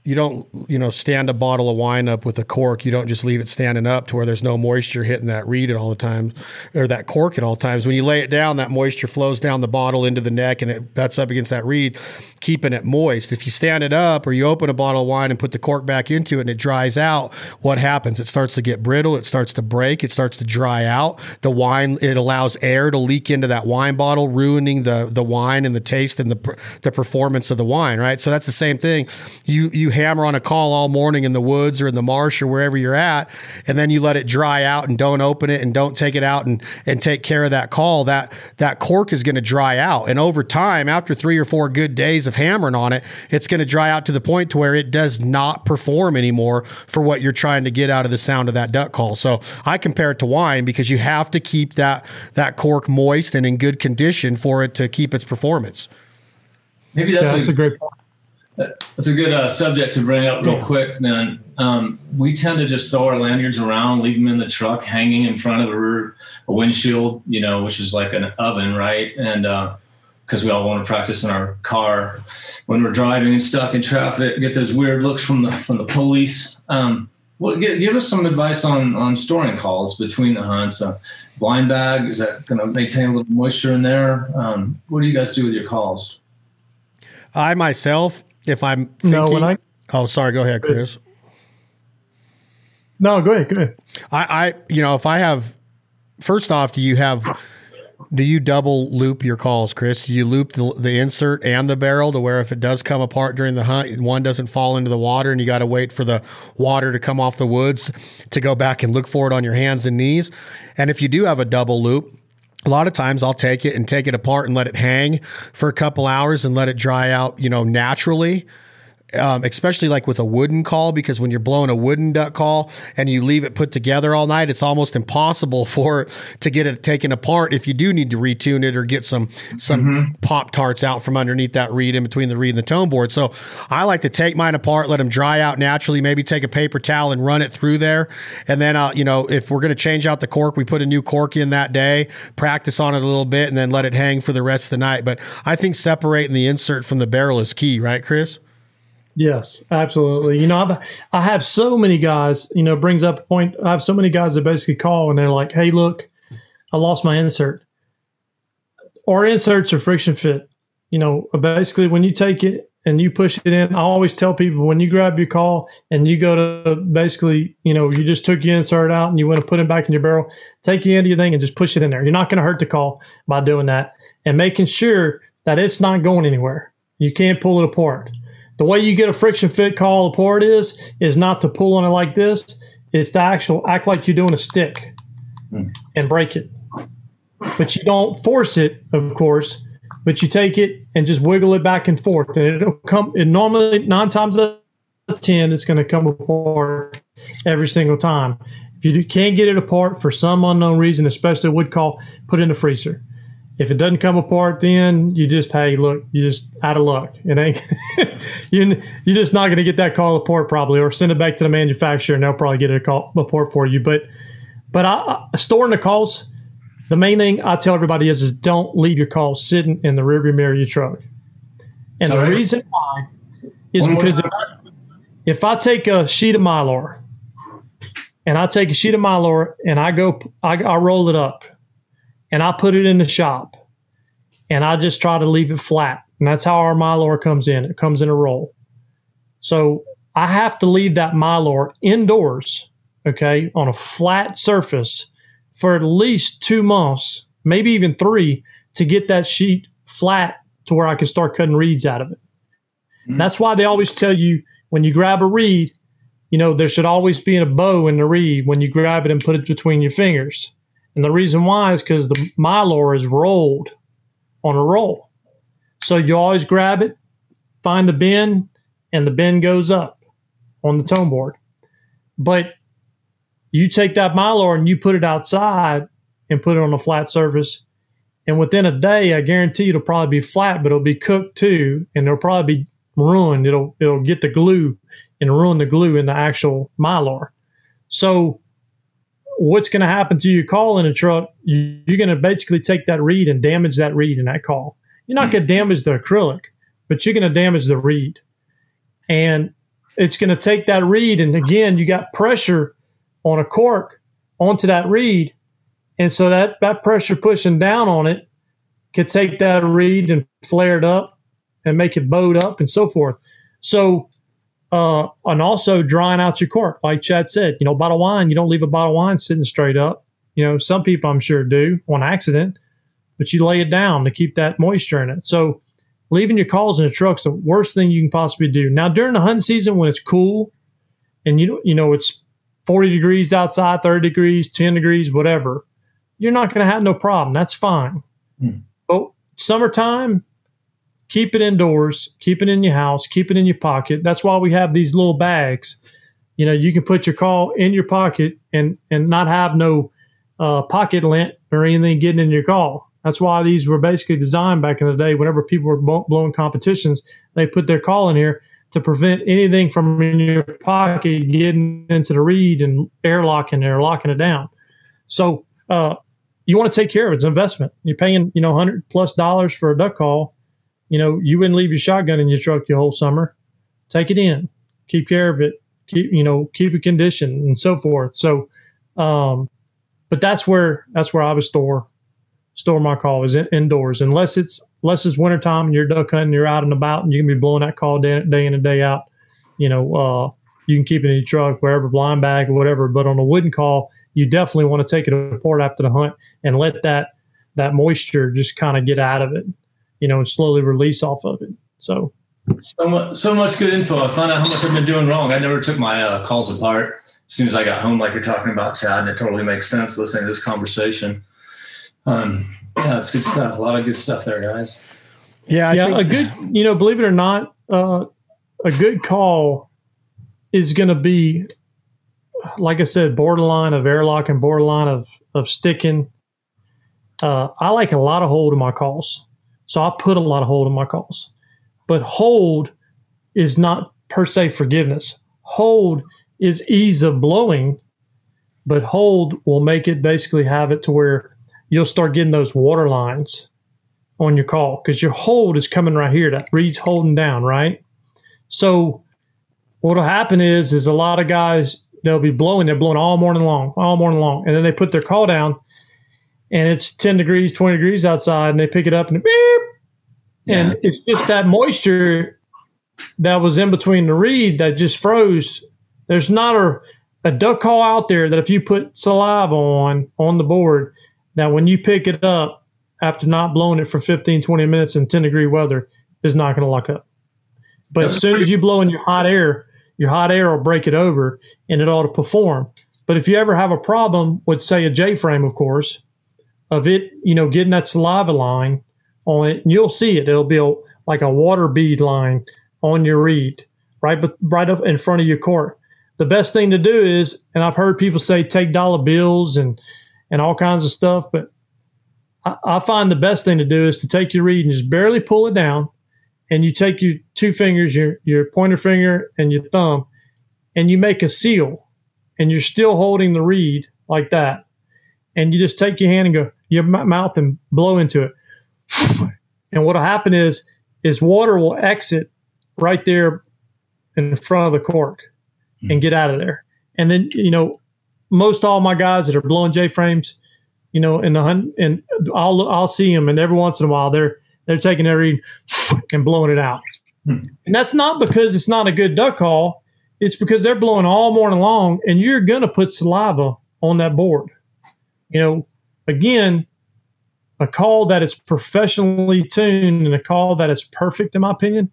you don't you know stand a bottle of wine up with a cork. You don't just leave it standing up to where there's no moisture hitting that reed at all the time or that cork at all times. When you lay it down that moisture flows down the bottle into the neck and it butts up against that reed keeping it moist. If you stand it up or you open a bottle of wine and put the cork back into it and it dries out what happens? It starts to get brittle. It starts to break. It starts to dry out. The wine it allows air to leak into that wine bottle ruining the the wine and the taste and the the performance of the wine right? So that's the same thing. You you hammer on a call all morning in the woods or in the marsh or wherever you're at, and then you let it dry out and don't open it and don't take it out and and take care of that call, that that cork is going to dry out. And over time, after three or four good days of hammering on it, it's going to dry out to the point to where it does not perform anymore for what you're trying to get out of the sound of that duck call. So I compare it to wine because you have to keep that that cork moist and in good condition for it to keep its performance. Maybe that's, Yeah, that's a, a great point. That's a good uh, subject to bring up real quick. Then um, we tend to just throw our lanyards around, leave them in the truck, hanging in front of a, rear, a windshield, you know, which is like an oven, right? And because we all want to practice in our car when we're driving and stuck in traffic, get those weird looks from the from the police. Um, well, give, give us some advice on on storing calls between the hunts. Uh, blind bag is that going to maintain a little moisture in there? Um, what do you guys do with your calls? I myself, if I'm thinking, No, when I oh, sorry, go ahead, Chris. no, go ahead, go ahead. I, I, you know, if I have, first off, do you have, do you double loop your calls, Chris? Do you loop the, the insert and the barrel to where if it does come apart during the hunt, one doesn't fall into the water and you got to wait for the water to come off the woods to go back and look for it on your hands and knees? And if you do have a double loop, a lot of times I'll take it and take it apart and let it hang for a couple hours and let it dry out, you know, naturally. Um, especially like with a wooden call, because when you're blowing a wooden duck call and you leave it put together all night, it's almost impossible [LAUGHS] for to get it taken apart if you do need to retune it or get some some pop tarts out from underneath that reed in between the reed and the tone board. So I like to take mine apart, let them dry out naturally. Maybe take a paper towel and run it through there, and then uh, you know if we're going to change out the cork, we put a new cork in that day, practice on it a little bit, and then let it hang for the rest of the night. But I think separating the insert from the barrel is key, right, Chris? Yes, absolutely. You know, I've, I have so many guys, you know, brings up a point. I have so many guys that basically call and they're like, hey, look, I lost my insert. Our inserts are friction fit. You know, basically, when you take it and you push it in, I always tell people when you grab your call and you go to basically, you know, you just took your insert out and you want to put it back in your barrel, take your end of your thing and just push it in there. You're not going to hurt the call by doing that and making sure that it's not going anywhere. You can't pull it apart. The way you get a friction fit call apart is is not to pull on it like this. It's to actual act like you're doing a stick hmm. and break it. But you don't force it, of course. But you take it and just wiggle it back and forth, and it'll come. It normally nine times out of ten, it's going to come apart every single time. If you can't get it apart for some unknown reason, especially a wood call, put it in the freezer. If it doesn't come apart, then you just hey, look, you just out of luck. It ain't [LAUGHS] you. You're just not going to get that call apart probably, or send it back to the manufacturer and they'll probably get it a call apart for you. But but I, I, storing the calls, the main thing I tell everybody is is don't leave your calls sitting in the rearview mirror of your truck. And Sorry? the reason why is One because if. I, if I take a sheet of mylar and I take a sheet of mylar and I go I, I roll it up and I put it in the shop and I just try to leave it flat. And that's how our mylar comes in. It comes in a roll. So I have to leave that mylar indoors, okay, on a flat surface for at least two months, maybe even three, to get that sheet flat to where I can start cutting reeds out of it. Mm-hmm. That's why they always tell you when you grab a reed, you know, there should always be a bow in the reed when you grab it and put it between your fingers. And the reason why is because the mylar is rolled on a roll. So you always grab it, find the bend, and the bend goes up on the tone board. But you take that mylar and you put it outside and put it on a flat surface. And within a day, I guarantee it'll probably be flat, but it'll be cooked too, and it'll probably be ruined. It'll it'll get the glue and ruin the glue in the actual mylar. So what's going to happen to your call in a truck? You, you're going to basically take that reed and damage that reed in that call. You're not hmm. going to damage the acrylic, but you're going to damage the reed. And it's going to take that reed, and again, you got pressure on a cork onto that reed. And so that, that pressure pushing down on it could take that reed and flare it up and make it bowed up and so forth. So, uh, and also drying out your cork, like Chad said, you know, bottle of wine, you don't leave a bottle of wine sitting straight up. You know, some people I'm sure do on accident, but you lay it down to keep that moisture in it. So leaving your calls in the truck's the worst thing you can possibly do. Now during the hunting season when it's cool and you you know it's 40 degrees outside, 30 degrees, 10 degrees, whatever, you're not going to have no problem. That's fine. Hmm. But summertime, keep it indoors, keep it in your house, keep it in your pocket. That's why we have these little bags. You know, you can put your call in your pocket and and not have no uh, pocket lint or anything getting in your call. That's why these were basically designed back in the day. Whenever people were blowing competitions, they put their call in here to prevent anything from in your pocket getting into the reed and airlocking or locking it down. So uh, you want to take care of it. It's an investment. You're paying, you know, hundred plus dollars for a duck call. You know, you wouldn't leave your shotgun in your truck the whole summer. Take it in, keep care of it, keep you know, keep it conditioned and so forth. So, um, but that's where that's where I would store store my call is in, indoors unless it's unless it's wintertime and you're duck hunting, you're out and about and you can be blowing that call day, day in and day out. You know, uh, you can keep it in your truck, wherever, blind bag whatever. But on a wooden call, you definitely want to take it apart after the hunt and let that that moisture just kind of get out of it, you know, and slowly release off of it. So So much, so much good info. I found out how much I've been doing wrong. I never took my uh, calls apart. As soon as I got home, like you're talking about, Chad, and it totally makes sense listening to this conversation. Um, yeah, it's good stuff. A lot of good stuff there, guys. Yeah, I yeah, think a good, you know, believe it or not, uh, a good call is going to be, like I said, borderline of airlock and borderline of of sticking. Uh, I like a lot of hold in my calls, so I put a lot of hold on my calls. But hold is not per se forgiveness. Hold is ease of blowing, but hold will make it basically have it to where you'll start getting those water lines on your call because your hold is coming right here. That reed's holding down, right? So what'll happen is is a lot of guys they'll be blowing, they're blowing all morning long, all morning long, and then they put their call down, and it's ten degrees, twenty degrees outside, and they pick it up and beep, and it's just that moisture that was in between the reed that just froze. There's not a a duck call out there that if you put saliva on on the board, that when you pick it up after not blowing it for 15, 20 minutes in 10 degree weather, is not going to lock up. But as soon as you blow in your hot air, your hot air will break it over and it ought to perform. But if you ever have a problem with, say, a J frame, of course, of it, you know, getting that saliva line on it, and you'll see it. It'll be a, like a water bead line on your reed, right, but right up in front of your cork. The best thing to do is, and I've heard people say take dollar bills and and all kinds of stuff, but I, I find the best thing to do is to take your reed and just barely pull it down, and you take your two fingers, your your pointer finger and your thumb, and you make a seal, and you're still holding the reed like that, and you just take your hand and go your mouth and blow into it, [LAUGHS] and what'll happen is is water will exit right there in front of the cork and get out of there. And then, you know, most all my guys that are blowing J frames, you know, in the hunt, and I'll I'll see them, and every once in a while they're they're taking their reed [LAUGHS] and blowing it out. Hmm. And that's not because it's not a good duck call. It's because they're blowing all morning long, and you're gonna put saliva on that board. You know, again, a call that is professionally tuned and a call that is perfect, in my opinion,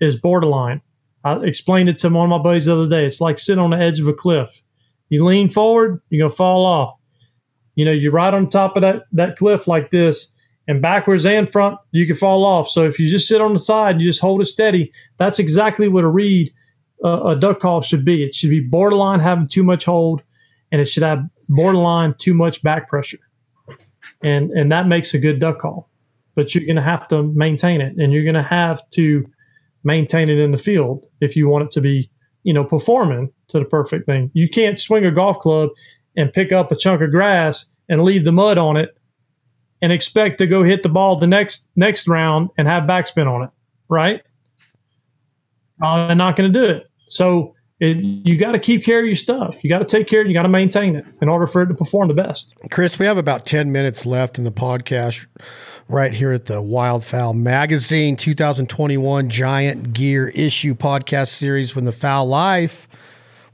is borderline. I explained it to one of my buddies the other day. It's like sitting on the edge of a cliff. You lean forward, you're gonna fall off. You know, you're right on top of that that cliff like this, and backwards and front, you can fall off. So if you just sit on the side, and you just hold it steady. That's exactly what a reed, uh, a duck call should be. It should be borderline having too much hold, and it should have borderline too much back pressure, and and that makes a good duck call. But you're gonna have to maintain it, and you're gonna have to maintain it in the field if you want it to be, you know, performing to the perfect thing. You can't swing a golf club and pick up a chunk of grass and leave the mud on it and expect to go hit the ball the next next round and have backspin on it, right? Uh, they're not going to do it. So it, you got to keep care of your stuff. You got to take care. You got to maintain it in order for it to perform the best. Chris, we have about 10 minutes left in the podcast right here at the Wildfowl Magazine 2021 Giant Gear Issue podcast series with the Fowl Life.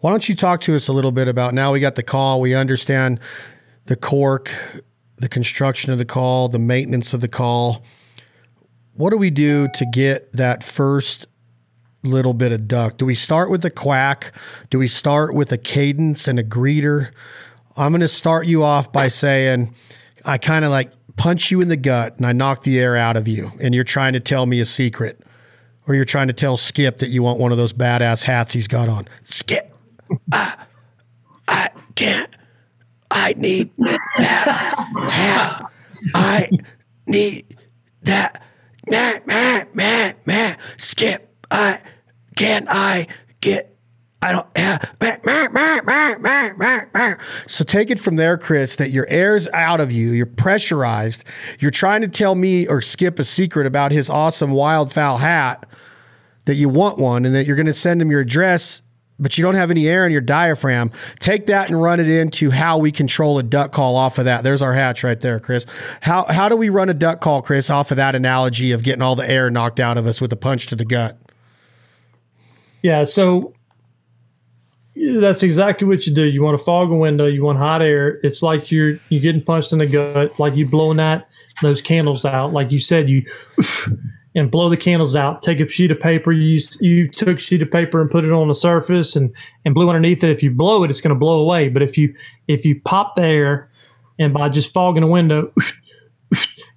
Why don't you talk to us a little bit about now we got the call, we understand the cork, the construction of the call, the maintenance of the call. what do we do to get that first little bit of duck? Do we start with a quack? Do we start with a cadence and a greeter? I'm going to start you off by saying, I kind of like punch you in the gut and I knock the air out of you, and you're trying to tell me a secret, or you're trying to tell Skip that you want one of those badass hats he's got on. Skip, I, I can't. I need that hat. I need that. Man, man, man, man. Skip, I can I get I don't. Yeah. So take it from there, Chris, that your air's out of you. You're pressurized. You're trying to tell me or Skip a secret about his awesome wildfowl hat that you want one and that you're going to send him your address, but you don't have any air in your diaphragm. Take that and run it into how we control a duck call off of that. There's our hatch right there, Chris. How, how do we run a duck call, Chris, off of that analogy of getting all the air knocked out of us with a punch to the gut? Yeah, so that's exactly what you do. You want to fog a window. You want hot air. It's like you're you getting punched in the gut, like you blowing that those candles out. Like you said, you and blow the candles out. Take a sheet of paper. You you took a sheet of paper and put it on the surface and and blew underneath it. If you blow it, it's going to blow away. But if you if you pop the air and by just fogging a window.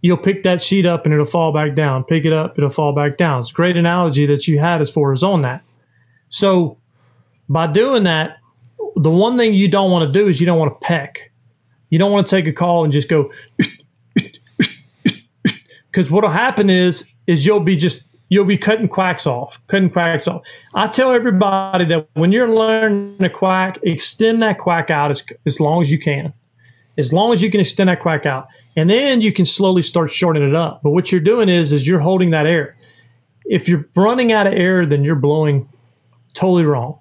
You'll pick that sheet up and it'll fall back down. Pick it up, it'll fall back down. It's a great analogy that you had as far as on that. So by doing that, the one thing you don't want to do is you don't want to peck. You don't want to take a call and just go [LAUGHS] because what'll happen is is you'll be just you'll be cutting quacks off, cutting quacks off. I tell everybody that when you're learning a quack, extend that quack out as, as long as you can. As long as you can extend that quack out. And then you can slowly start shortening it up. But what you're doing is is you're holding that air. If you're running out of air, then you're blowing totally wrong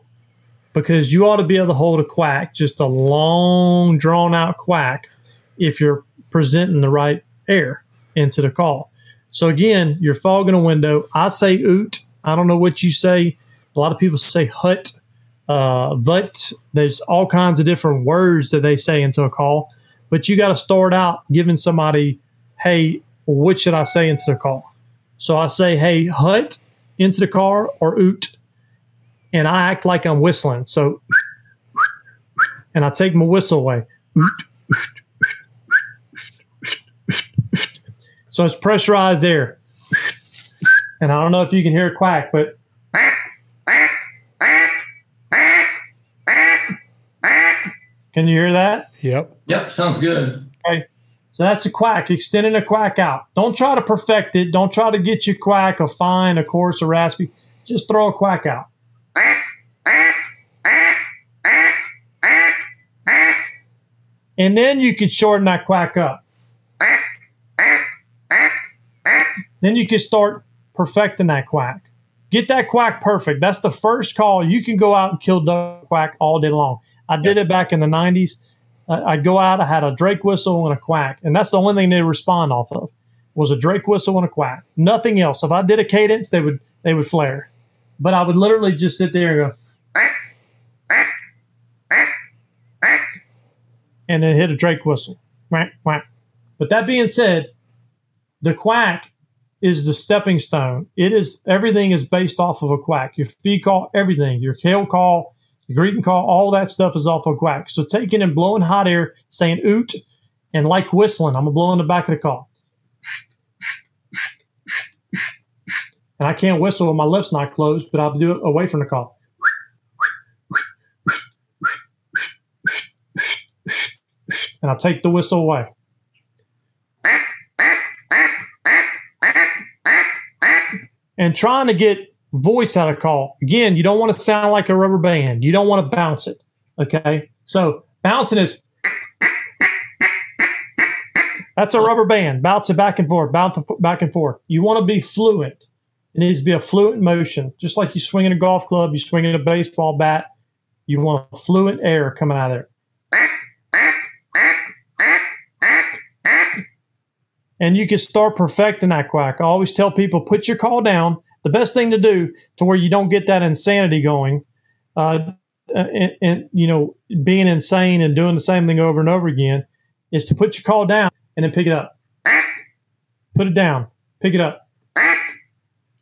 because you ought to be able to hold a quack, just a long, drawn out quack, if you're presenting the right air into the call. So again, you're fogging a window. I say oot. I don't know what you say. A lot of people say hut, uh, but there's all kinds of different words that they say into a call. But you got to start out giving somebody, hey, what should I say into the call? So I say, hey, hut into the car or oot and I act like I'm whistling. So, and I take my whistle away. So it's pressurized air. And I don't know if you can hear a quack, but. Can you hear that? Yep. Yep, sounds good. Okay. So that's a quack, extending a quack out. Don't try to perfect it. Don't try to get your quack a fine, a coarse, a raspy. Just throw a quack out. And then you can shorten that quack up. Then you can start perfecting that quack. Get that quack perfect. That's the first call. You can go out and kill duck quack all day long. I did it back in the 90s. I'd go out, I had a Drake whistle and a quack. And that's the only thing they respond off of was a Drake whistle and a quack. Nothing else. If I did a cadence, they would they would flare. But I would literally just sit there and go and then hit a Drake whistle. Quack, quack. But that being said, the quack is the stepping stone. It is everything is based off of a quack. Your feed call, everything, your hail call, your greeting call, all that stuff is off of a quack. So taking and blowing hot air, saying oot, and like whistling, I'm gonna blow in the back of the call. And I can't whistle with my lips not closed, but I'll do it away from the call. And I'll take the whistle away. And trying to get voice out of call. Again, you don't want to sound like a rubber band. You don't want to bounce it. Okay. So bouncing is that's a rubber band. Bounce it back and forth, bounce it back and forth. You want to be fluent. It needs to be a fluent motion, just like you swinging a golf club, you swinging a baseball bat. You want fluent air coming out of there. And you can start perfecting that quack. I always tell people put your call down. The best thing to do to where you don't get that insanity going, uh, and, and, you know being insane and doing the same thing over and over again, is to put your call down and then pick it up. Put it down, pick it up.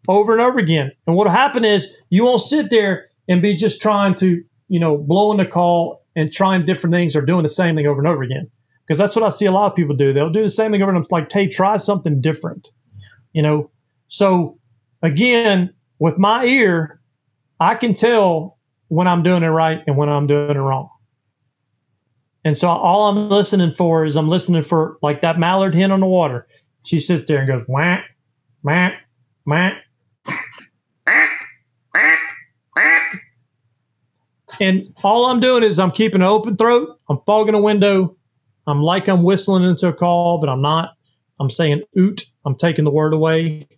over and over again. And what'll happen is you won't sit there and be just trying to, you know, blowing the call and trying different things or doing the same thing over and over again. Because that's what I see a lot of people do. They'll do the same thing over and over. Like, hey, try something different. You know. So again, with my ear, I can tell when I'm doing it right and when I'm doing it wrong. And so all I'm listening for is I'm listening for like that mallard hen on the water. She sits there and goes, whack, whack, whack. And all I'm doing is I'm keeping an open throat. I'm fogging a window. I'm like I'm whistling into a call, but I'm not. I'm saying oot. I'm taking the word away.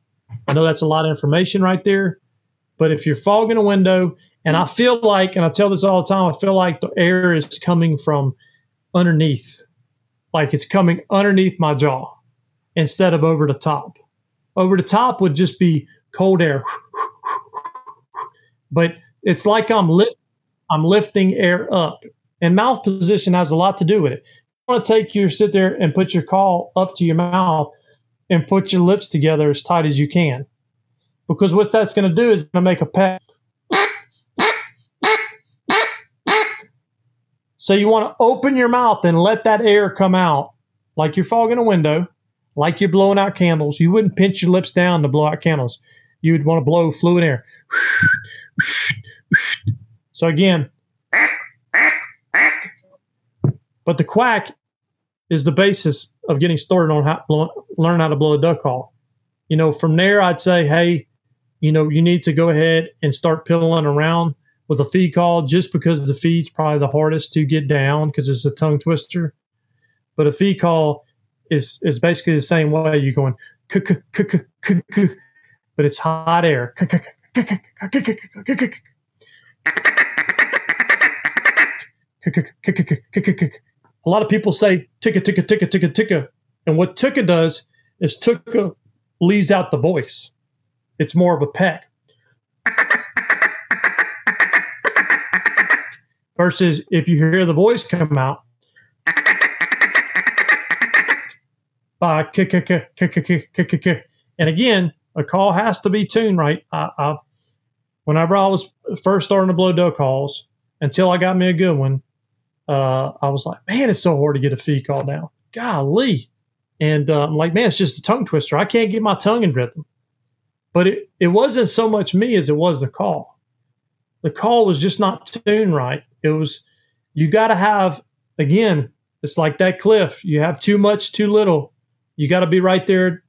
I know that's a lot of information right there. But if you're fogging a window, and I feel like, and I tell this all the time, I feel like the air is coming from underneath, like it's coming underneath my jaw instead of over the top. Over the top would just be cold air. But it's like I'm lift, I'm lifting air up. And mouth position has a lot to do with it. Want to take your sit there and put your call up to your mouth and put your lips together as tight as you can. Because what that's going to do is going to make a peck. So you want to open your mouth and let that air come out like you're fogging a window, like you're blowing out candles. You wouldn't pinch your lips down to blow out candles. You would want to blow fluid air. So again, but the quack is the basis of getting started on how blow, learn how to blow a duck call. You know, from there, I'd say, hey, you know, you need to go ahead and start piddling around with a feed call just because the feed's probably the hardest to get down because it's a tongue twister. But a feed call is is basically the same way. You're going, but it's hot air. A lot of people say ticka ticka ticka ticka ticka, and what ticka does is ticka leaves out the voice. It's more of a peck. Versus if you hear the voice come out, by and again, a call has to be tuned right. I, I, whenever I was first starting to blow duck calls, until I got me a good one, uh, I was like, man, it's so hard to get a fee call down. Golly. And uh, I'm like, man, it's just a tongue twister. I can't get my tongue in rhythm. But it, it wasn't so much me as it was the call. The call was just not tuned right. It was, you got to have, again, it's like that cliff. You have too much, too little. You got to be right there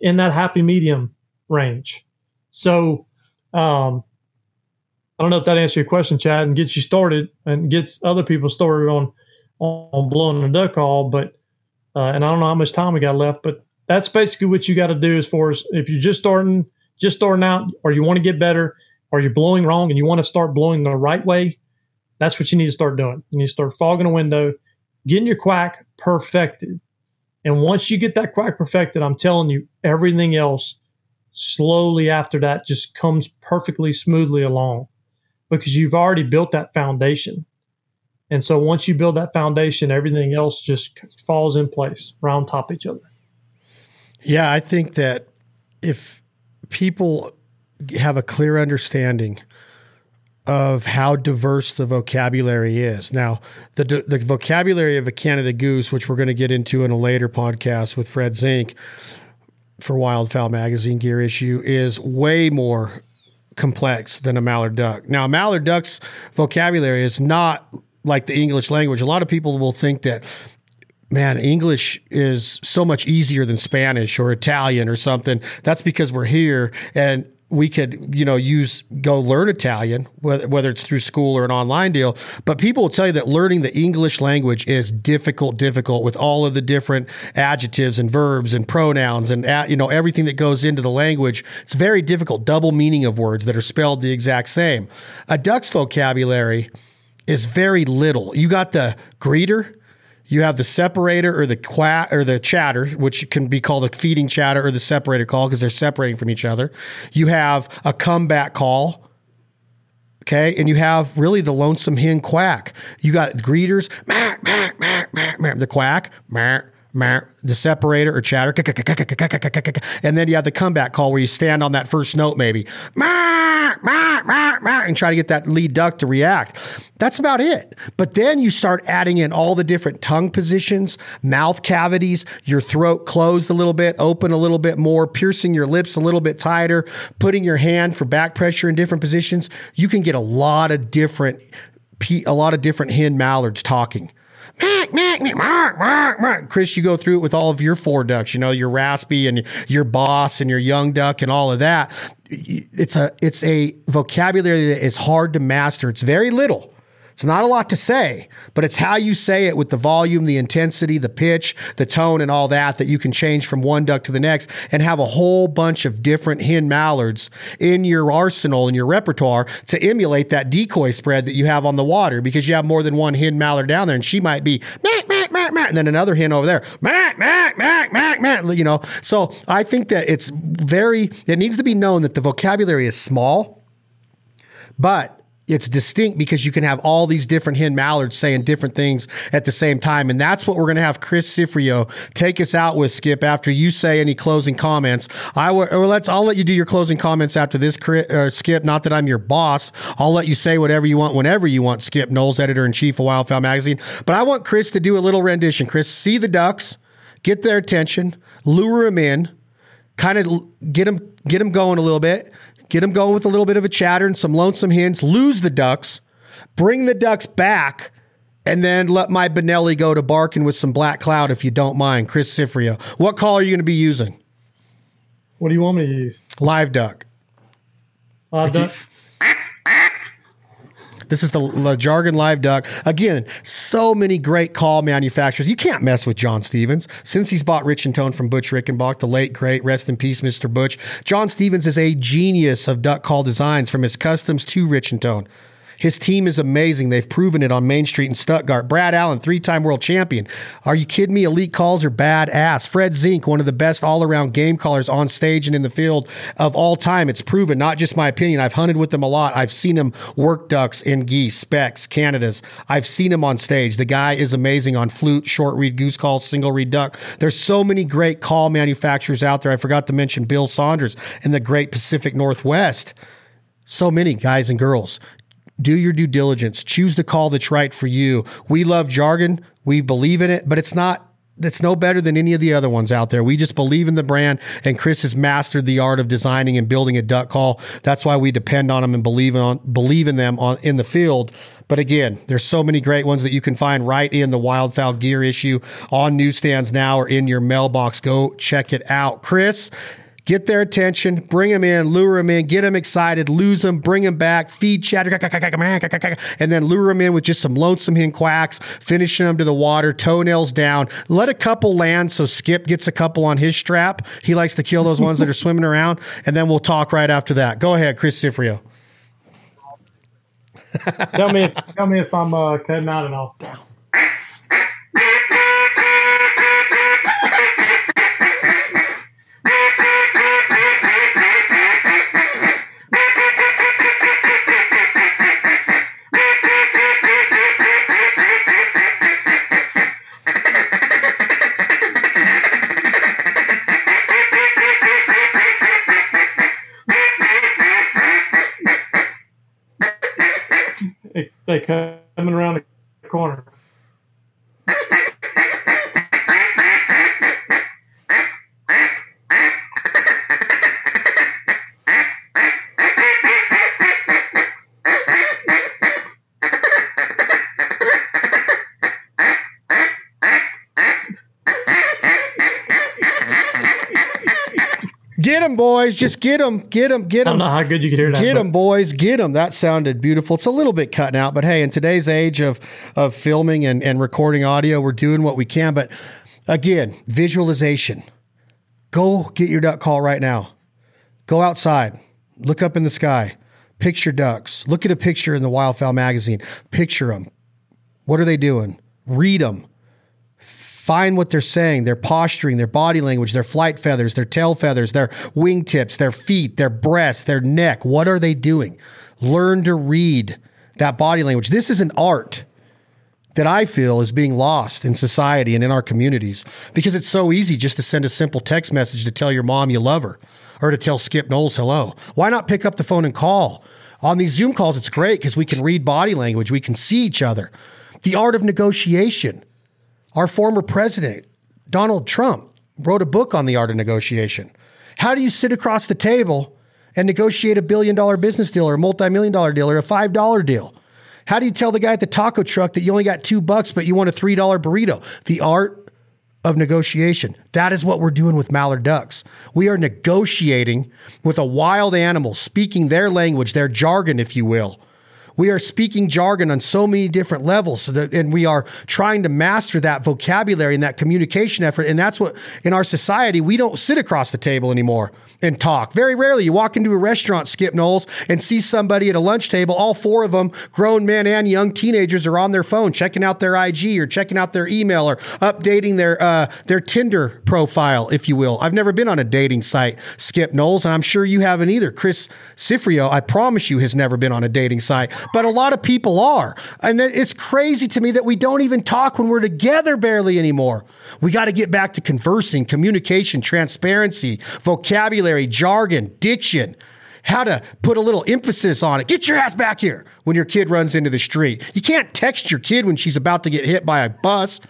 in that happy medium range. So, um, I don't know if that answers your question, Chad, and gets you started and gets other people started on on blowing a duck call. But uh, and I don't know how much time we got left, but that's basically what you got to do as far as if you're just starting, just starting out, or you want to get better, or you're blowing wrong and you want to start blowing the right way. That's what you need to start doing. You need to start fogging a window, getting your quack perfected. And once you get that quack perfected, I'm telling you, everything else slowly after that just comes perfectly smoothly along because you've already built that foundation. And so once you build that foundation, everything else just falls in place around top of each other. Yeah, I think that if people have a clear understanding of how diverse the vocabulary is. Now, the the vocabulary of a Canada goose, which we're going to get into in a later podcast with Fred Zink for Wildfowl Magazine Gear issue, is way more complex than a mallard duck. Now, a mallard duck's vocabulary is not like the English language. A lot of people will think that man, English is so much easier than Spanish or Italian or something. That's because we're here and we could, you know, use go learn Italian, whether, it's through school or an online deal. But people will tell you that learning the English language is difficult, difficult with all of the different adjectives and verbs and pronouns and you know everything that goes into the language. It's very difficult. Double meaning of words that are spelled the exact same. A duck's vocabulary is very little. You got the greeter, you have the separator or the quack or the chatter, which can be called a feeding chatter or the separator call because they're separating from each other. You have a comeback call. Okay. And you have really the lonesome hen quack. You got greeters, mac, mac, mac, mac, mac, the quack, mac, the separator or chatter, and then you have the comeback call where you stand on that first note, maybe, and try to get that lead duck to react. That's about it. But then you start adding in all the different tongue positions, mouth cavities, your throat closed a little bit, open a little bit more, piercing your lips a little bit tighter, putting your hand for back pressure in different positions. You can get a lot of different, a lot of different hen mallards talking. Chris, you go through it with all of your four ducks, you know, your raspy and your boss and your young duck and all of that. It's a it's a vocabulary that is hard to master. It's very little. It's not a lot to say, but it's how you say it with the volume, the intensity, the pitch, the tone, and all that that you can change from one duck to the next and have a whole bunch of different hen mallards in your arsenal, in your repertoire to emulate that decoy spread that you have on the water because you have more than one hen mallard down there and she might be mac, mac, mac, mac, and then another hen over there, mac, mac, mac, mac, mac, you know. So I think that it's very, it needs to be known that the vocabulary is small, but it's distinct because you can have all these different hen mallards saying different things at the same time. And that's what we're going to have Chris Cifreo take us out with, Skip, after you say any closing comments. I will, or let's, I'll let you do your closing comments after this, uh, Skip. Not that I'm your boss. I'll let you say whatever you want whenever you want, Skip Knowles, editor in chief of Wildfowl Magazine. But I want Chris to do a little rendition. Chris, see the ducks, get their attention, lure them in, kind of get them, get them going a little bit get them going with a little bit of a chatter and some lonesome hens, lose the ducks, bring the ducks back, and then let my Benelli go to barking with some black cloud if you don't mind. Chris Cifreo. What call are you going to be using? What do you want me to use? Live duck. Live duck. This is the, Jargon Live Duck. Again, so many great call manufacturers. You can't mess with John Stevens. Since he's bought Rich-N-Tone from Butch Richenback, the late, great, rest in peace, Mr. Butch, John Stevens is a genius of duck call designs from his customs to Rich-N-Tone. His team is amazing. They've proven it on Main Street in Stuttgart. Brad Allen, three time world champion. Are you kidding me? Elite calls are badass. Fred Zink, one of the best all around game callers on stage and in the field of all time. It's proven, not just my opinion. I've hunted with him a lot. I've seen him work ducks in geese, specs, Canadas. I've seen him on stage. The guy is amazing on flute, short reed goose call, single reed duck. There's so many great call manufacturers out there. I forgot to mention Bill Saunders in the great Pacific Northwest. So many guys and girls do your due diligence. Choose the call that's right for you. We love jargon. We believe in it, but it's not it's no better than any of the other ones out there. We just believe in the brand, and Chris has mastered the art of designing and building a duck call. That's why we depend on them and believe on believe in them on in the field. But again, there's so many great ones that you can find right in the Wildfowl Gear issue on newsstands now or in your mailbox. Go check it out, Chris get their attention, bring them in, lure them in, get them excited, lose them, bring them back, feed chatter, and then lure them in with just some lonesome hen quacks, finishing them to the water, toenails down. Let a couple land so Skip gets a couple on his strap. He likes to kill those ones that are swimming around, and then we'll talk right after that. Go ahead, Chris Cifreo. tell me, if, tell me if I'm uh, cutting out and all. They coming around the corner. Boys. Just get them. Get them. Get them. I don't know how good you could hear that. Get them, boys. Get them. That sounded beautiful. It's a little bit cutting out, but hey, in today's age of of filming and, and recording audio, we're doing what we can. But again, visualization. Go get your duck call right now. Go outside. Look up in the sky. Picture ducks. Look at a picture in the Wildfowl magazine. Picture them. What are they doing? Read them find what they're saying, their posturing, their body language, their flight feathers, their tail feathers, their wingtips, their feet, their breasts, their neck. What are they doing? Learn to read that body language. This is an art. that I feel is being lost in society and in our communities because it's so easy just to send a simple text message to tell your mom you love her or to tell Skip Knowles hello. Why not pick up the phone and call? On these Zoom calls, it's great because we can read body language, we can see each other. The art of negotiation. Our former president, Donald Trump, wrote a book on the art of negotiation. How do you sit across the table and negotiate a billion dollar business deal or a multi million dollar deal or a five dollar deal? How do you tell the guy at the taco truck that you only got two bucks, but you want a $3 burrito? The art of negotiation. That is what we're doing with mallard ducks. We are negotiating with a wild animal, speaking their language, their jargon, if you will. We are speaking jargon on so many different levels, so that, and we are trying to master that vocabulary and that communication effort. And that's what in our society we don't sit across the table anymore and talk. Very rarely you walk into a restaurant, Skip Knowles, and see somebody at a lunch table. All four of them, grown men and young teenagers, are on their phone checking out their IG or checking out their email or updating their uh, their Tinder profile, if you will. I've never been on a dating site, Skip Knowles, and I'm sure you haven't either. Chris Cifreo, I promise you, has never been on a dating site but a lot of people are. And it's crazy to me that we don't even talk when we're together barely anymore. We got to get back to conversing, communication, transparency, vocabulary, jargon, diction how to put a little emphasis on it. Get your ass back here when your kid runs into the street. You can't text your kid when she's about to get hit by a bus.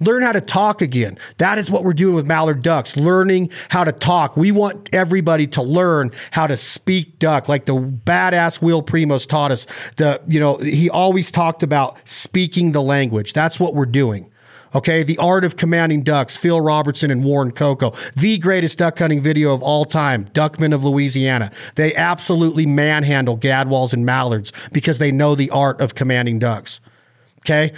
Learn how to talk again. That is what we're doing with Mallard Ducks, learning how to talk. We want everybody to learn how to speak duck, like the badass Will Primos taught us. The, you know, he always talked about speaking the language. That's what we're doing. Okay, the art of commanding ducks, Phil Robertson and Warren Coco, the greatest duck hunting video of all time, Duckmen of Louisiana. They absolutely manhandle gadwalls and mallards because they know the art of commanding ducks. Okay,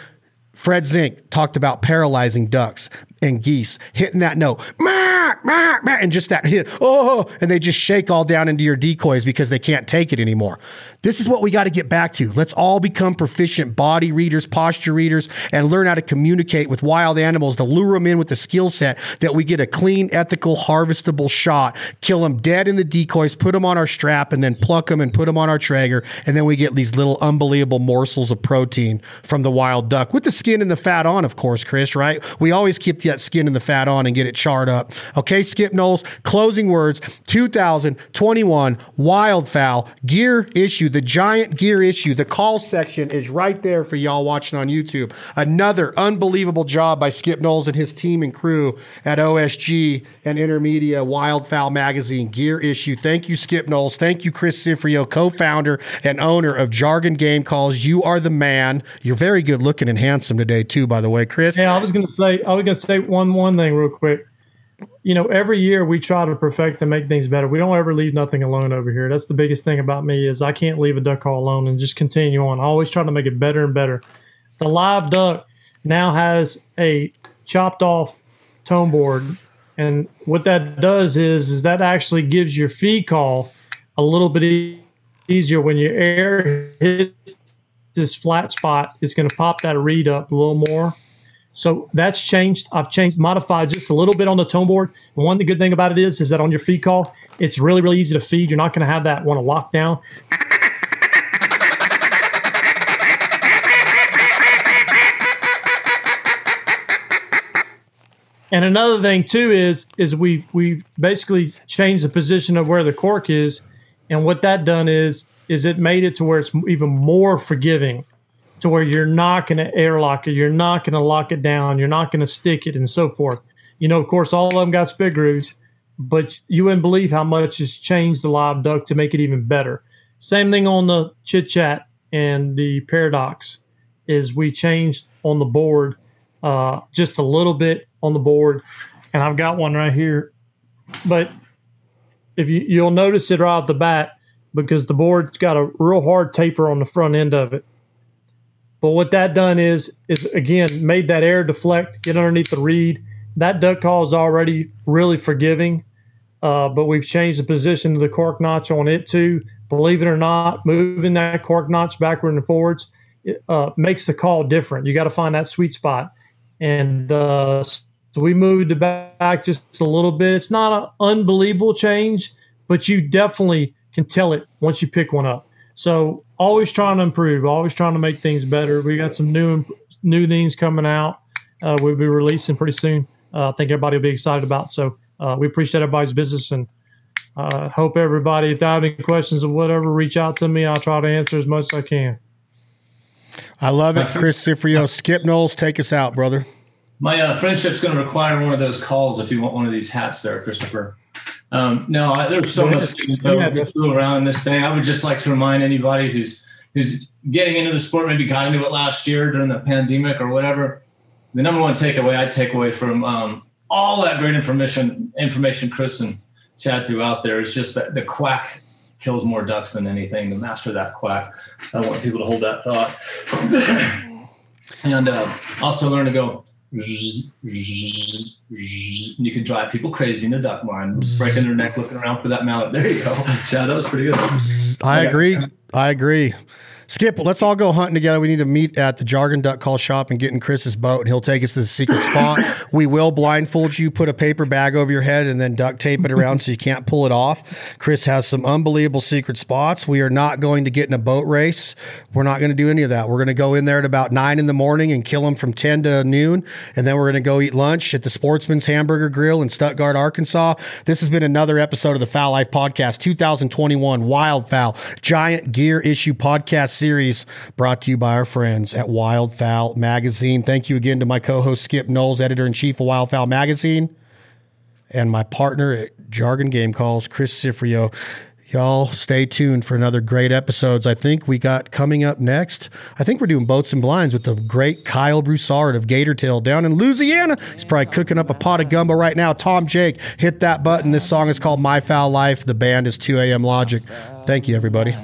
Fred Zink talked about paralyzing ducks and geese, hitting that note, mah, mah, mah, and just that hit, oh, and they just shake all down into your decoys because they can't take it anymore. This is what we got to get back to. Let's all become proficient body readers, posture readers, and learn how to communicate with wild animals to lure them in with the skill set that we get a clean, ethical, harvestable shot, kill them dead in the decoys, put them on our strap, and then pluck them and put them on our Traeger. And then we get these little unbelievable morsels of protein from the wild duck with the skin and the fat on, of course, Chris, right? We always keep that skin and the fat on and get it charred up. Okay, Skip Knowles, closing words 2021 wildfowl gear issue, the giant gear issue. The call section is right there for y'all watching on YouTube. Another unbelievable job by Skip Knowles and his team and crew at OSG and Intermedia Wildfowl Magazine gear issue. Thank you, Skip Knowles. Thank you, Chris Cifreo, co founder and owner of Jargon Game Calls. You are the man. You're very good looking and handsome today, too, by the way, Chris. Yeah, I was going to say, I was going to say one one thing real quick. You know, every year we try to perfect and make things better. We don't ever leave nothing alone over here. That's the biggest thing about me is I can't leave a duck call alone and just continue on. I always try to make it better and better. The live duck now has a chopped off tone board, and what that does is is that actually gives your feed call a little bit easier when your air hits this flat spot. It's going to pop that reed up a little more so that's changed. I've changed, modified just a little bit on the tone board. And one of the good thing about it is, is that on your feed call, it's really, really easy to feed. You're not going to have that one to lock down. And another thing too is is we've we've basically changed the position of where the cork is, and what that done is is it made it to where it's even more forgiving to where you're not going to airlock it, you're not going to lock it down, you're not going to stick it, and so forth. You know, of course, all of them got spit grooves, but you wouldn't believe how much has changed the live duck to make it even better. Same thing on the chit chat and the paradox is we changed on the board uh, just a little bit on the board, and I've got one right here. But if you you'll notice it right off the bat because the board's got a real hard taper on the front end of it. But what that done is is again made that air deflect, get underneath the reed. That duck call is already really forgiving, uh, but we've changed the position of the cork notch on it too. Believe it or not, moving that cork notch backward and forwards it, uh, makes the call different. You got to find that sweet spot, and uh, so we moved it back just a little bit. It's not an unbelievable change, but you definitely can tell it once you pick one up. So always trying to improve, always trying to make things better. We got some new new things coming out. Uh, we'll be releasing pretty soon. Uh, I think everybody will be excited about. So uh, we appreciate everybody's business and uh, hope everybody, if they have any questions or whatever, reach out to me. I'll try to answer as much as I can. I love it, Chris Cifreo. Skip Knowles, take us out, brother. My uh, friendship's going to require one of those calls if you want one of these hats there, Christopher. Um, no, I, there's so much things yeah, through around this thing. I would just like to remind anybody who's who's getting into the sport, maybe got into it last year during the pandemic or whatever. The number one takeaway I'd take away from um, all that great information information Chris and Chad threw out there is just that the quack kills more ducks than anything. To master that quack, I want people to hold that thought, [LAUGHS] and uh, also learn to go you can drive people crazy in the duck line, breaking their neck looking around for that mallet. There you go. [LAUGHS] Chad, that was pretty good. I agree. I agree. Skip, let's all go hunting together. We need to meet at the Jargon Duck Call shop and get in Chris's boat, and he'll take us to the secret [LAUGHS] spot. We will blindfold you, put a paper bag over your head, and then duct tape it around so you can't pull it off. Chris has some unbelievable secret spots. We are not going to get in a boat race. We're not going to do any of that. We're going to go in there at about nine in the morning and kill them from 10 to noon, and then we're going to go eat lunch at the Sportsman's Hamburger Grill in Stuttgart, Arkansas. This has been another episode of the Fowl Life Podcast 2021 Wild Wildfowl Giant Gear Issue Podcast series brought to you by our friends at Wildfowl Magazine. Thank you again to my co host Skip Knowles, editor in chief of Wildfowl Magazine, and my partner at Jargon Game Calls, Chris Cifreo. Y'all stay tuned for another great episodes. I think we got coming up next. I think we're doing boats and blinds with the great Kyle Broussard of Gator Tail down in Louisiana. He's probably cooking up a pot of gumbo right now. Tom Jake, hit that button. This song is called My Foul Life. The band is 2 AM Logic. Thank you, everybody.